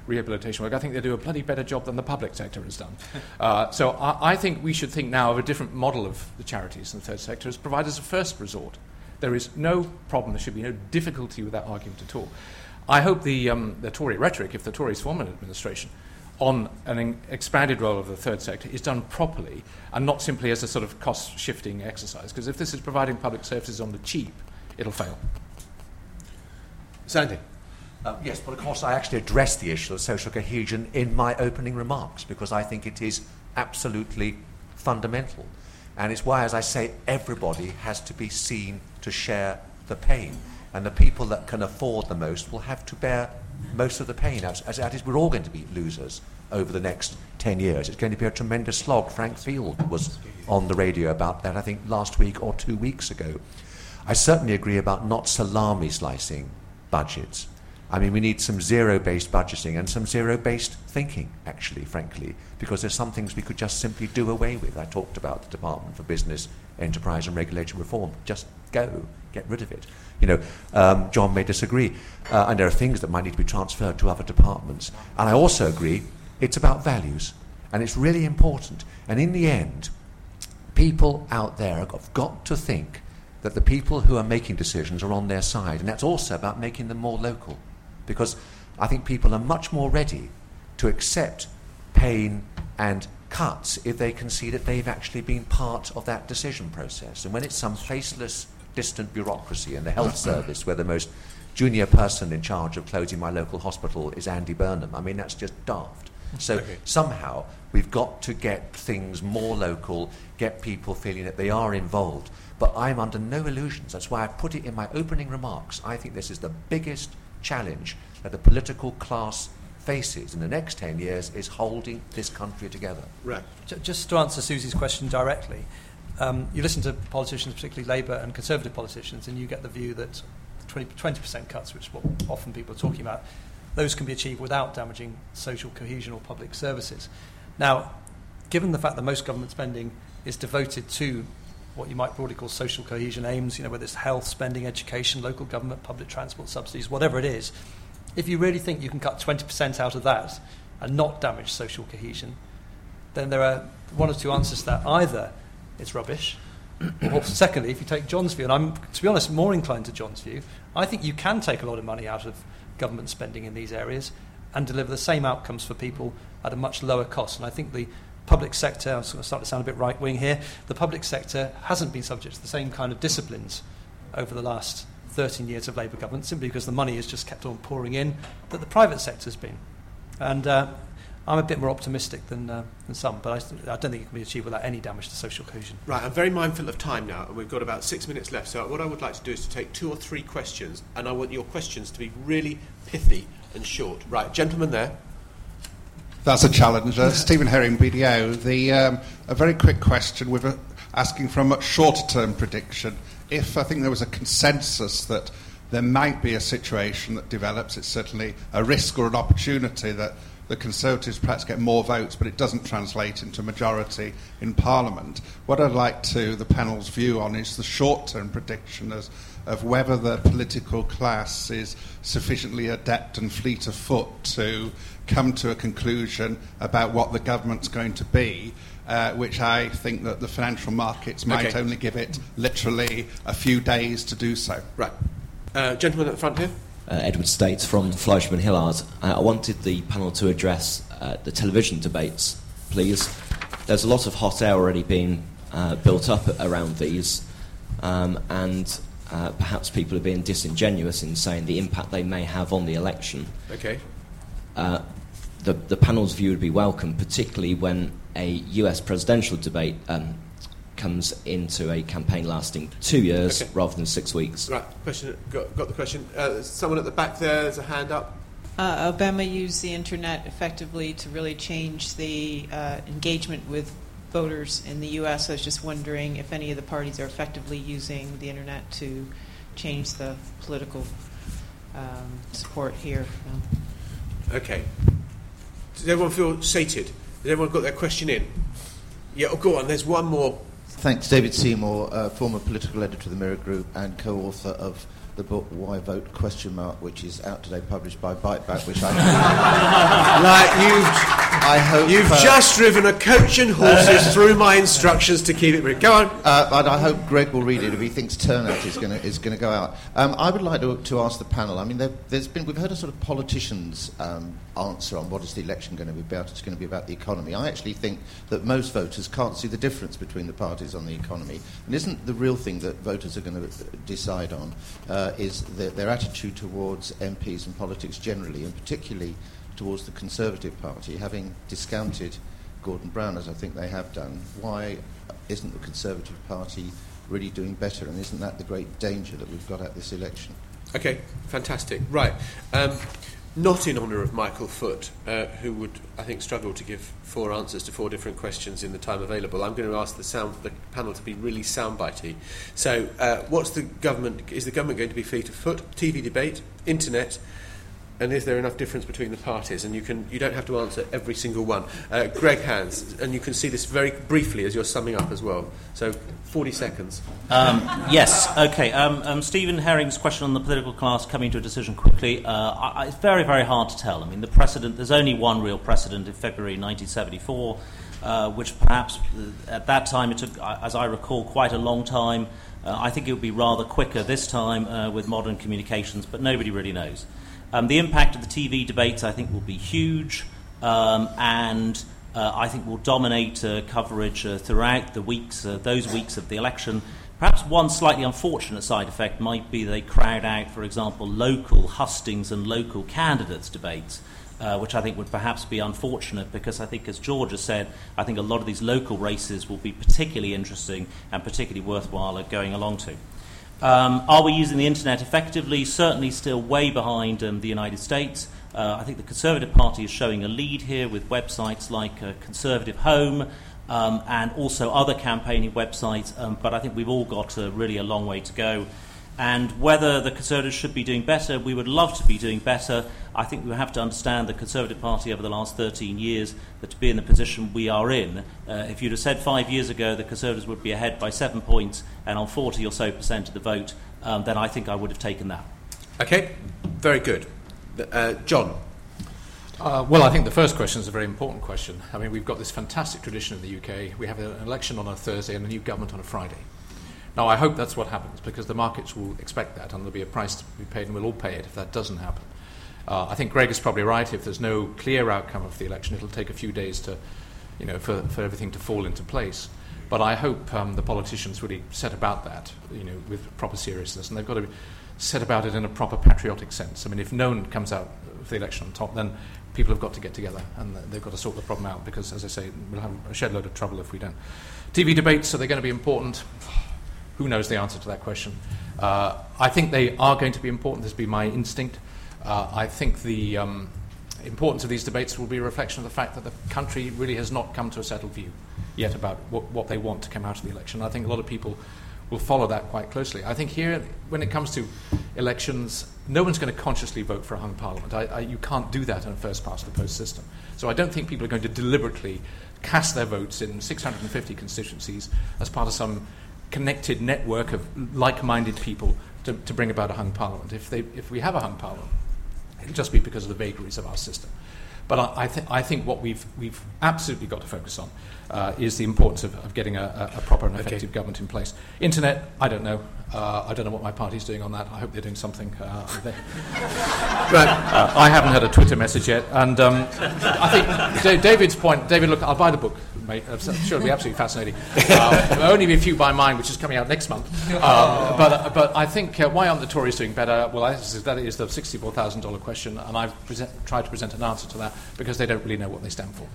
rehabilitation work. I think they do a bloody better job than the public sector has done. <laughs> Uh, so I, I think we should think now of a different model of the charities in the third sector as providers of first resort. There is no problem, there should be no difficulty with that argument at all. I hope the, um, the Tory rhetoric, if the Tories form an administration, on an expanded role of the third sector is done properly and not simply as a sort of cost shifting exercise. Because if this is providing public services on the cheap, it'll fail.
Sandy.
Uh, yes, but of course, I actually addressed the issue of social cohesion in my opening remarks because I think it is absolutely fundamental. And it's why, as I say, everybody has to be seen to share the pain. And the people that can afford the most will have to bear most of the pain. As, as that is, we're all going to be losers over the next 10 years. It's going to be a tremendous slog. Frank Field was on the radio about that, I think, last week or two weeks ago. I certainly agree about not salami slicing budgets. I mean, we need some zero based budgeting and some zero based thinking, actually, frankly, because there's some things we could just simply do away with. I talked about the Department for Business, Enterprise and Regulatory Reform. Just go, get rid of it. You know, um, John may disagree, uh, and there are things that might need to be transferred to other departments. And I also agree it's about values, and it's really important. And in the end, people out there have got to think that the people who are making decisions are on their side. And that's also about making them more local. Because I think people are much more ready to accept pain and cuts if they can see that they've actually been part of that decision process. And when it's some faceless, distant bureaucracy in the health <coughs> service where the most junior person in charge of closing my local hospital is Andy Burnham, I mean, that's just daft. So
Okay.
somehow we've got to get things more local, get people feeling that they are involved. But I'm under no illusions. That's why I put it in my opening remarks. I think this is the biggest challenge that the political class faces in the next 10 years is holding this country together.
Right.
Just to answer Susie's question directly, um, you listen to politicians, particularly Labour and Conservative politicians, and you get the view that 20, 20% cuts, which is what often people are talking about, those can be achieved without damaging social cohesion or public services. Now, given the fact that most government spending is devoted to what you might broadly call social cohesion aims, you know, whether it's health, spending, education, local government, public transport subsidies, whatever it is, if you really think you can cut 20% out of that and not damage social cohesion, then there are one or two answers to that. Either it's rubbish, <coughs> or secondly, if you take John's view, and I'm, to be honest, more inclined to John's view, I think you can take a lot of money out of government spending in these areas and deliver the same outcomes for people at a much lower cost. And I think the public sector, I'm sort of starting to sound a bit right wing here, the public sector hasn't been subject to the same kind of disciplines over the last 13 years of Labour government, simply because the money has just kept on pouring in that the private sector's been. And uh, I'm a bit more optimistic than, uh, than some, but I, I don't think it can be achieved without any damage to social cohesion.
Right, I'm very mindful of time now, and we've got about six minutes left. So, what I would like to do is to take two or three questions, and I want your questions to be really pithy and short. Right, gentlemen there.
That's a challenge. Uh, Stephen Herring, BDO. The, um, a very quick question with a, asking for a much shorter term prediction. If I think there was a consensus that there might be a situation that develops, it's certainly a risk or an opportunity that the Conservatives perhaps get more votes, but it doesn't translate into majority in Parliament. What I'd like to the panel's view on is the short-term prediction as, of whether the political class is sufficiently adept and fleet of foot to come to a conclusion about what the government's going to be. Uh, which I think that the financial markets might
Okay.
only give it literally a few days to do so.
Right. Uh, gentleman at the front here.
uh, Edward States from Fleishman Hillard. Uh, I wanted the panel to address uh, the television debates, please. There's a lot of hot air already being uh, built up around these, um, and uh, perhaps people are being disingenuous in saying the impact they may have on the election.
Okay.
The, the panel's view would be welcome, particularly when a US presidential debate um, comes into a campaign lasting two years
Okay.
rather than six weeks.
Right, question. Got, got the question. Uh, someone at the back there. There's a hand up.
Uh, Obama used the internet effectively to really change the uh, engagement with voters in the U.S. I was just wondering if any of the parties are effectively using the internet to change the political um, support here. No.
Okay. Does everyone feel sated? Has everyone got their question in? Yeah. Oh, go on. There's one more.
Thanks, David Seymour, uh, former political editor of the Mirror Group and co-author of the book Why Vote Question Mark, which is out today, published by Biteback, which I <laughs>
like you've,
I hope
You've
uh,
just driven a coach and horses <laughs> through my instructions to keep it. brief. Go on.
Uh, but I hope Greg will read it if he thinks turnout is going to is going to go out. Um, I would like to, to ask the panel. I mean, there, there's been we've heard a sort of politicians' um, answer on what is the election going to be about. It's going to be about the economy. I actually think that most voters can't see the difference between the parties on the economy, and isn't the real thing that voters are going to decide on uh, is their, their attitude towards MPs and politics generally, and particularly towards the Conservative Party, having discounted Gordon Brown as I think they have done. Why isn't the Conservative Party really doing better, and isn't that the great danger that we've got at this election?
Okay, fantastic. Right. Um, not in honour of Michael Foot, uh, who would, I think, struggle to give four answers to four different questions in the time available. I'm going to ask the, sound, the panel to be really soundbitey. So, uh, what's the government? Is the government going to be free of foot TV debate, internet, and is there enough difference between the parties? And you can you don't have to answer every single one. Uh, Greg Hands, and you can see this very briefly as you're summing up as well. So, 40 seconds.
Um, yes, okay. Um, um, Stephen Herring's question on the political class coming to a decision quickly. Uh, I, it's very, very hard to tell. I mean, the precedent, there's only one real precedent in February 1974, uh, which perhaps uh, at that time it took, uh, as I recall, quite a long time. Uh, I think it would be rather quicker this time with modern communications, but nobody really knows. Um, the impact of the TV debates, I think, will be huge, um, and uh, I think will dominate uh, coverage uh, throughout the weeks, uh, those weeks of the election. Perhaps one slightly unfortunate side effect might be they crowd out, for example, local hustings and local candidates debates, uh, which I think would perhaps be unfortunate because I think, as George has said, I think a lot of these local races will be particularly interesting and particularly worthwhile going along to. Um, are we using the internet effectively? Certainly, still way behind um, the United States. Uh, I think the Conservative Party is showing a lead here with websites like uh, Conservative Home um, and also other campaigning websites, um, but I think we've all got uh, really a long way to go. And whether the Conservatives should be doing better, we would love to be doing better. I think we have to understand the Conservative Party over the last 13 years that to be in the position we are in, uh, if you'd have said five years ago the Conservatives would be ahead by seven points and on 40 or so percent of the vote, um, then I think I would have taken that.
Okay, very good. Uh, John.
Uh, well, I think the first question is a very important question. I mean, we've got this fantastic tradition in the UK. We have an election on a Thursday and a new government on a Friday. Now, I hope that's what happens because the markets will expect that and there'll be a price to be paid and we'll all pay it if that doesn't happen. Uh, I think Greg is probably right. If there's no clear outcome of the election, it'll take a few days to, you know, for, for everything to fall into place. But I hope um, the politicians really set about that, you know, with proper seriousness, and they've got to set about it in a proper patriotic sense. I mean, if no one comes out of the election on top, then people have got to get together and they've got to sort the problem out because, as I say, we'll have a shed load of trouble if we don't. TV debates, are they going to be important? Who knows the answer to that question? Uh, I think they are going to be important. This would be my instinct. Uh, I think the um, importance of these debates will be a reflection of the fact that the country really has not come to a settled view yet about what, what they want to come out of the election. I think a lot of people will follow that quite closely. I think here, when it comes to elections, no one's going to consciously vote for a hung parliament. I, I, you can't do that in a first past the post system. So I don't think people are going to deliberately cast their votes in 650 constituencies as part of some connected network of like-minded people to, to bring about a hung parliament. If, they, if we have a hung parliament, it'll just be because of the vagaries of our system. But I, I, th- I think what we've, we've absolutely got to focus on uh, is the importance of, of getting a, a, proper and
Okay.
effective government in place. Internet, I don't know. Uh, I don't know what my party's doing on that. I hope they're doing something. Uh, <laughs> Uh, I haven't had a Twitter message yet. And um, I think Da- David's point, David, look, I'll buy the book, mate. I'm sure it'll be absolutely fascinating. Uh, only be a few by mine, which is coming out next month. Um, but, but I think uh, why aren't the Tories doing better? Well, I, that is the $64,000 question, and I've present, tried to present an answer to that. because they don't really know what they stand for.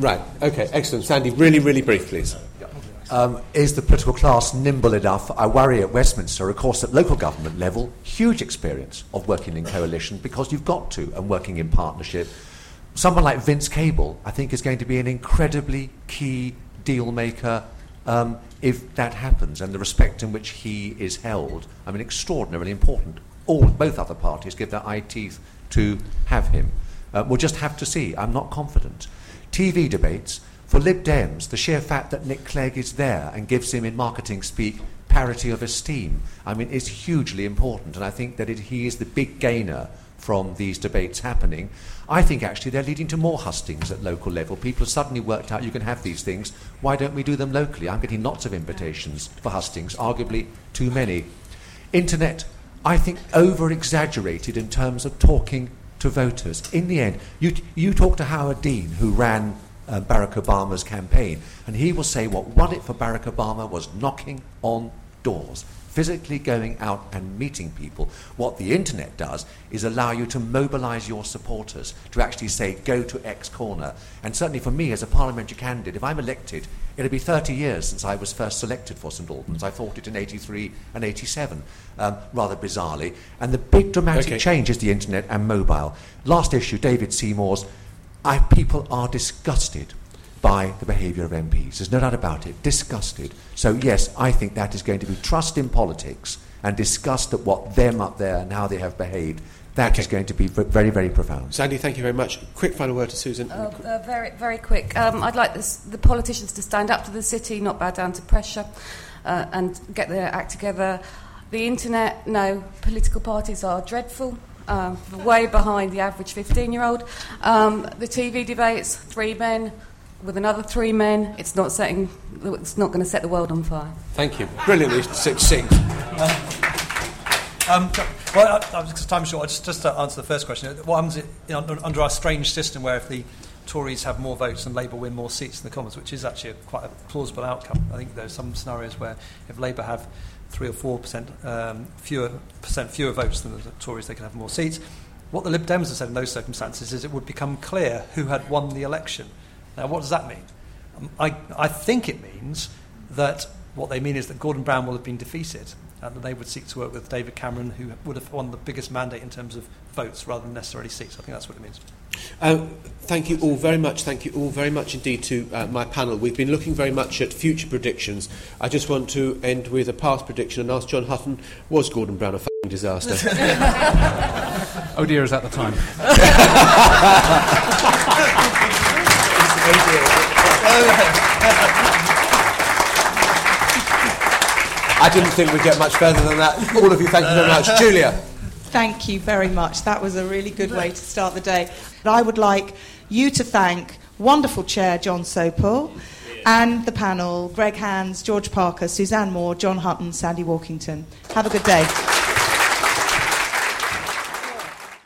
Right, okay, excellent. Sandy, really, really brief, please.
Um, is the political class nimble enough? I worry at Westminster, of course, at local government level, huge experience of working in coalition because you've got to and working in partnership. Someone like Vince Cable, I think, is going to be an incredibly key deal maker um, if that happens, and the respect in which he is held. I mean, extraordinarily important. All both other parties give their eye teeth to have him. Uh, we'll just have to see. I'm not confident. TV debates. For Lib Dems, the sheer fact that Nick Clegg is there and gives him, in marketing speak, parity of esteem, I mean, is hugely important. And I think that it, he is the big gainer from these debates happening. I think actually they're leading to more hustings at local level. People have suddenly worked out you can have these things. Why don't we do them locally? I'm getting lots of invitations for hustings, arguably too many. Internet, I think, over exaggerated in terms of talking to voters. In the end, you, you talk to Howard Dean, who ran uh, Barack Obama's campaign, and he will say what won it for Barack Obama was knocking on doors, physically going out and meeting people. What the internet does is allow you to mobilize your supporters to actually say, go to X corner. And certainly for me as a parliamentary candidate, if I'm elected, it'll be 30 years since I was first selected for St Albans. I fought it in 83 and 87, um, rather bizarrely. And the big dramatic
Okay.
change is the internet and mobile. Last issue, David Seymour's. I, people are disgusted by the behaviour of MPs. There's no doubt about it. Disgusted. So, yes, I think that is going to be trust in politics and disgust at what them up there and how they have behaved. That is going to be very, very profound.
Sandy, thank you very much. Quick final word to Susan.
Uh, uh, very, very quick. Um, I'd like this, the politicians to stand up to the city, not bow down to pressure, uh, and get their act together. The internet, no, political parties are dreadful. Uh, way behind the average 15 year old. Um, the TV debates, three men with another three men, it's not, setting, it's not going to set the world on fire.
Thank you. Brilliantly succinct.
Um, well, I, I was time short. Just, just to answer the first question, what happens i- you know, under- under our strange system where if the Tories have more votes and Labour win more seats in the Commons, which is actually a, quite a plausible outcome. I think there's some scenarios where if Labour have three or four percent um, fewer percent fewer votes than the Tories, they can have more seats. What the Lib Dems have said in those circumstances is it would become clear who had won the election. Now, what does that mean? Um, I, I think it means that what they mean is that Gordon Brown will have been defeated and that they would seek to work with David Cameron, who would have won the biggest mandate in terms of votes rather than necessarily seats. I think that's what it means.
Uh, thank you all very much. Thank you all very much indeed to uh, my panel. We've been looking very much at future predictions. I just want to end with a past prediction and ask John Hutton: Was Gordon Brown a f***ing disaster? <laughs>
Oh dear, is that the time? <laughs>
I didn't think we'd get much further than that. All of you, thank you very much. Julia.
Thank you very much. That was a really good way to start the day. I would like you to thank wonderful chair Jon Sopel and the panel Greg Hands, George Parker, Suzanne Moore, John Hutton, Sandy Walkington. Have a good day.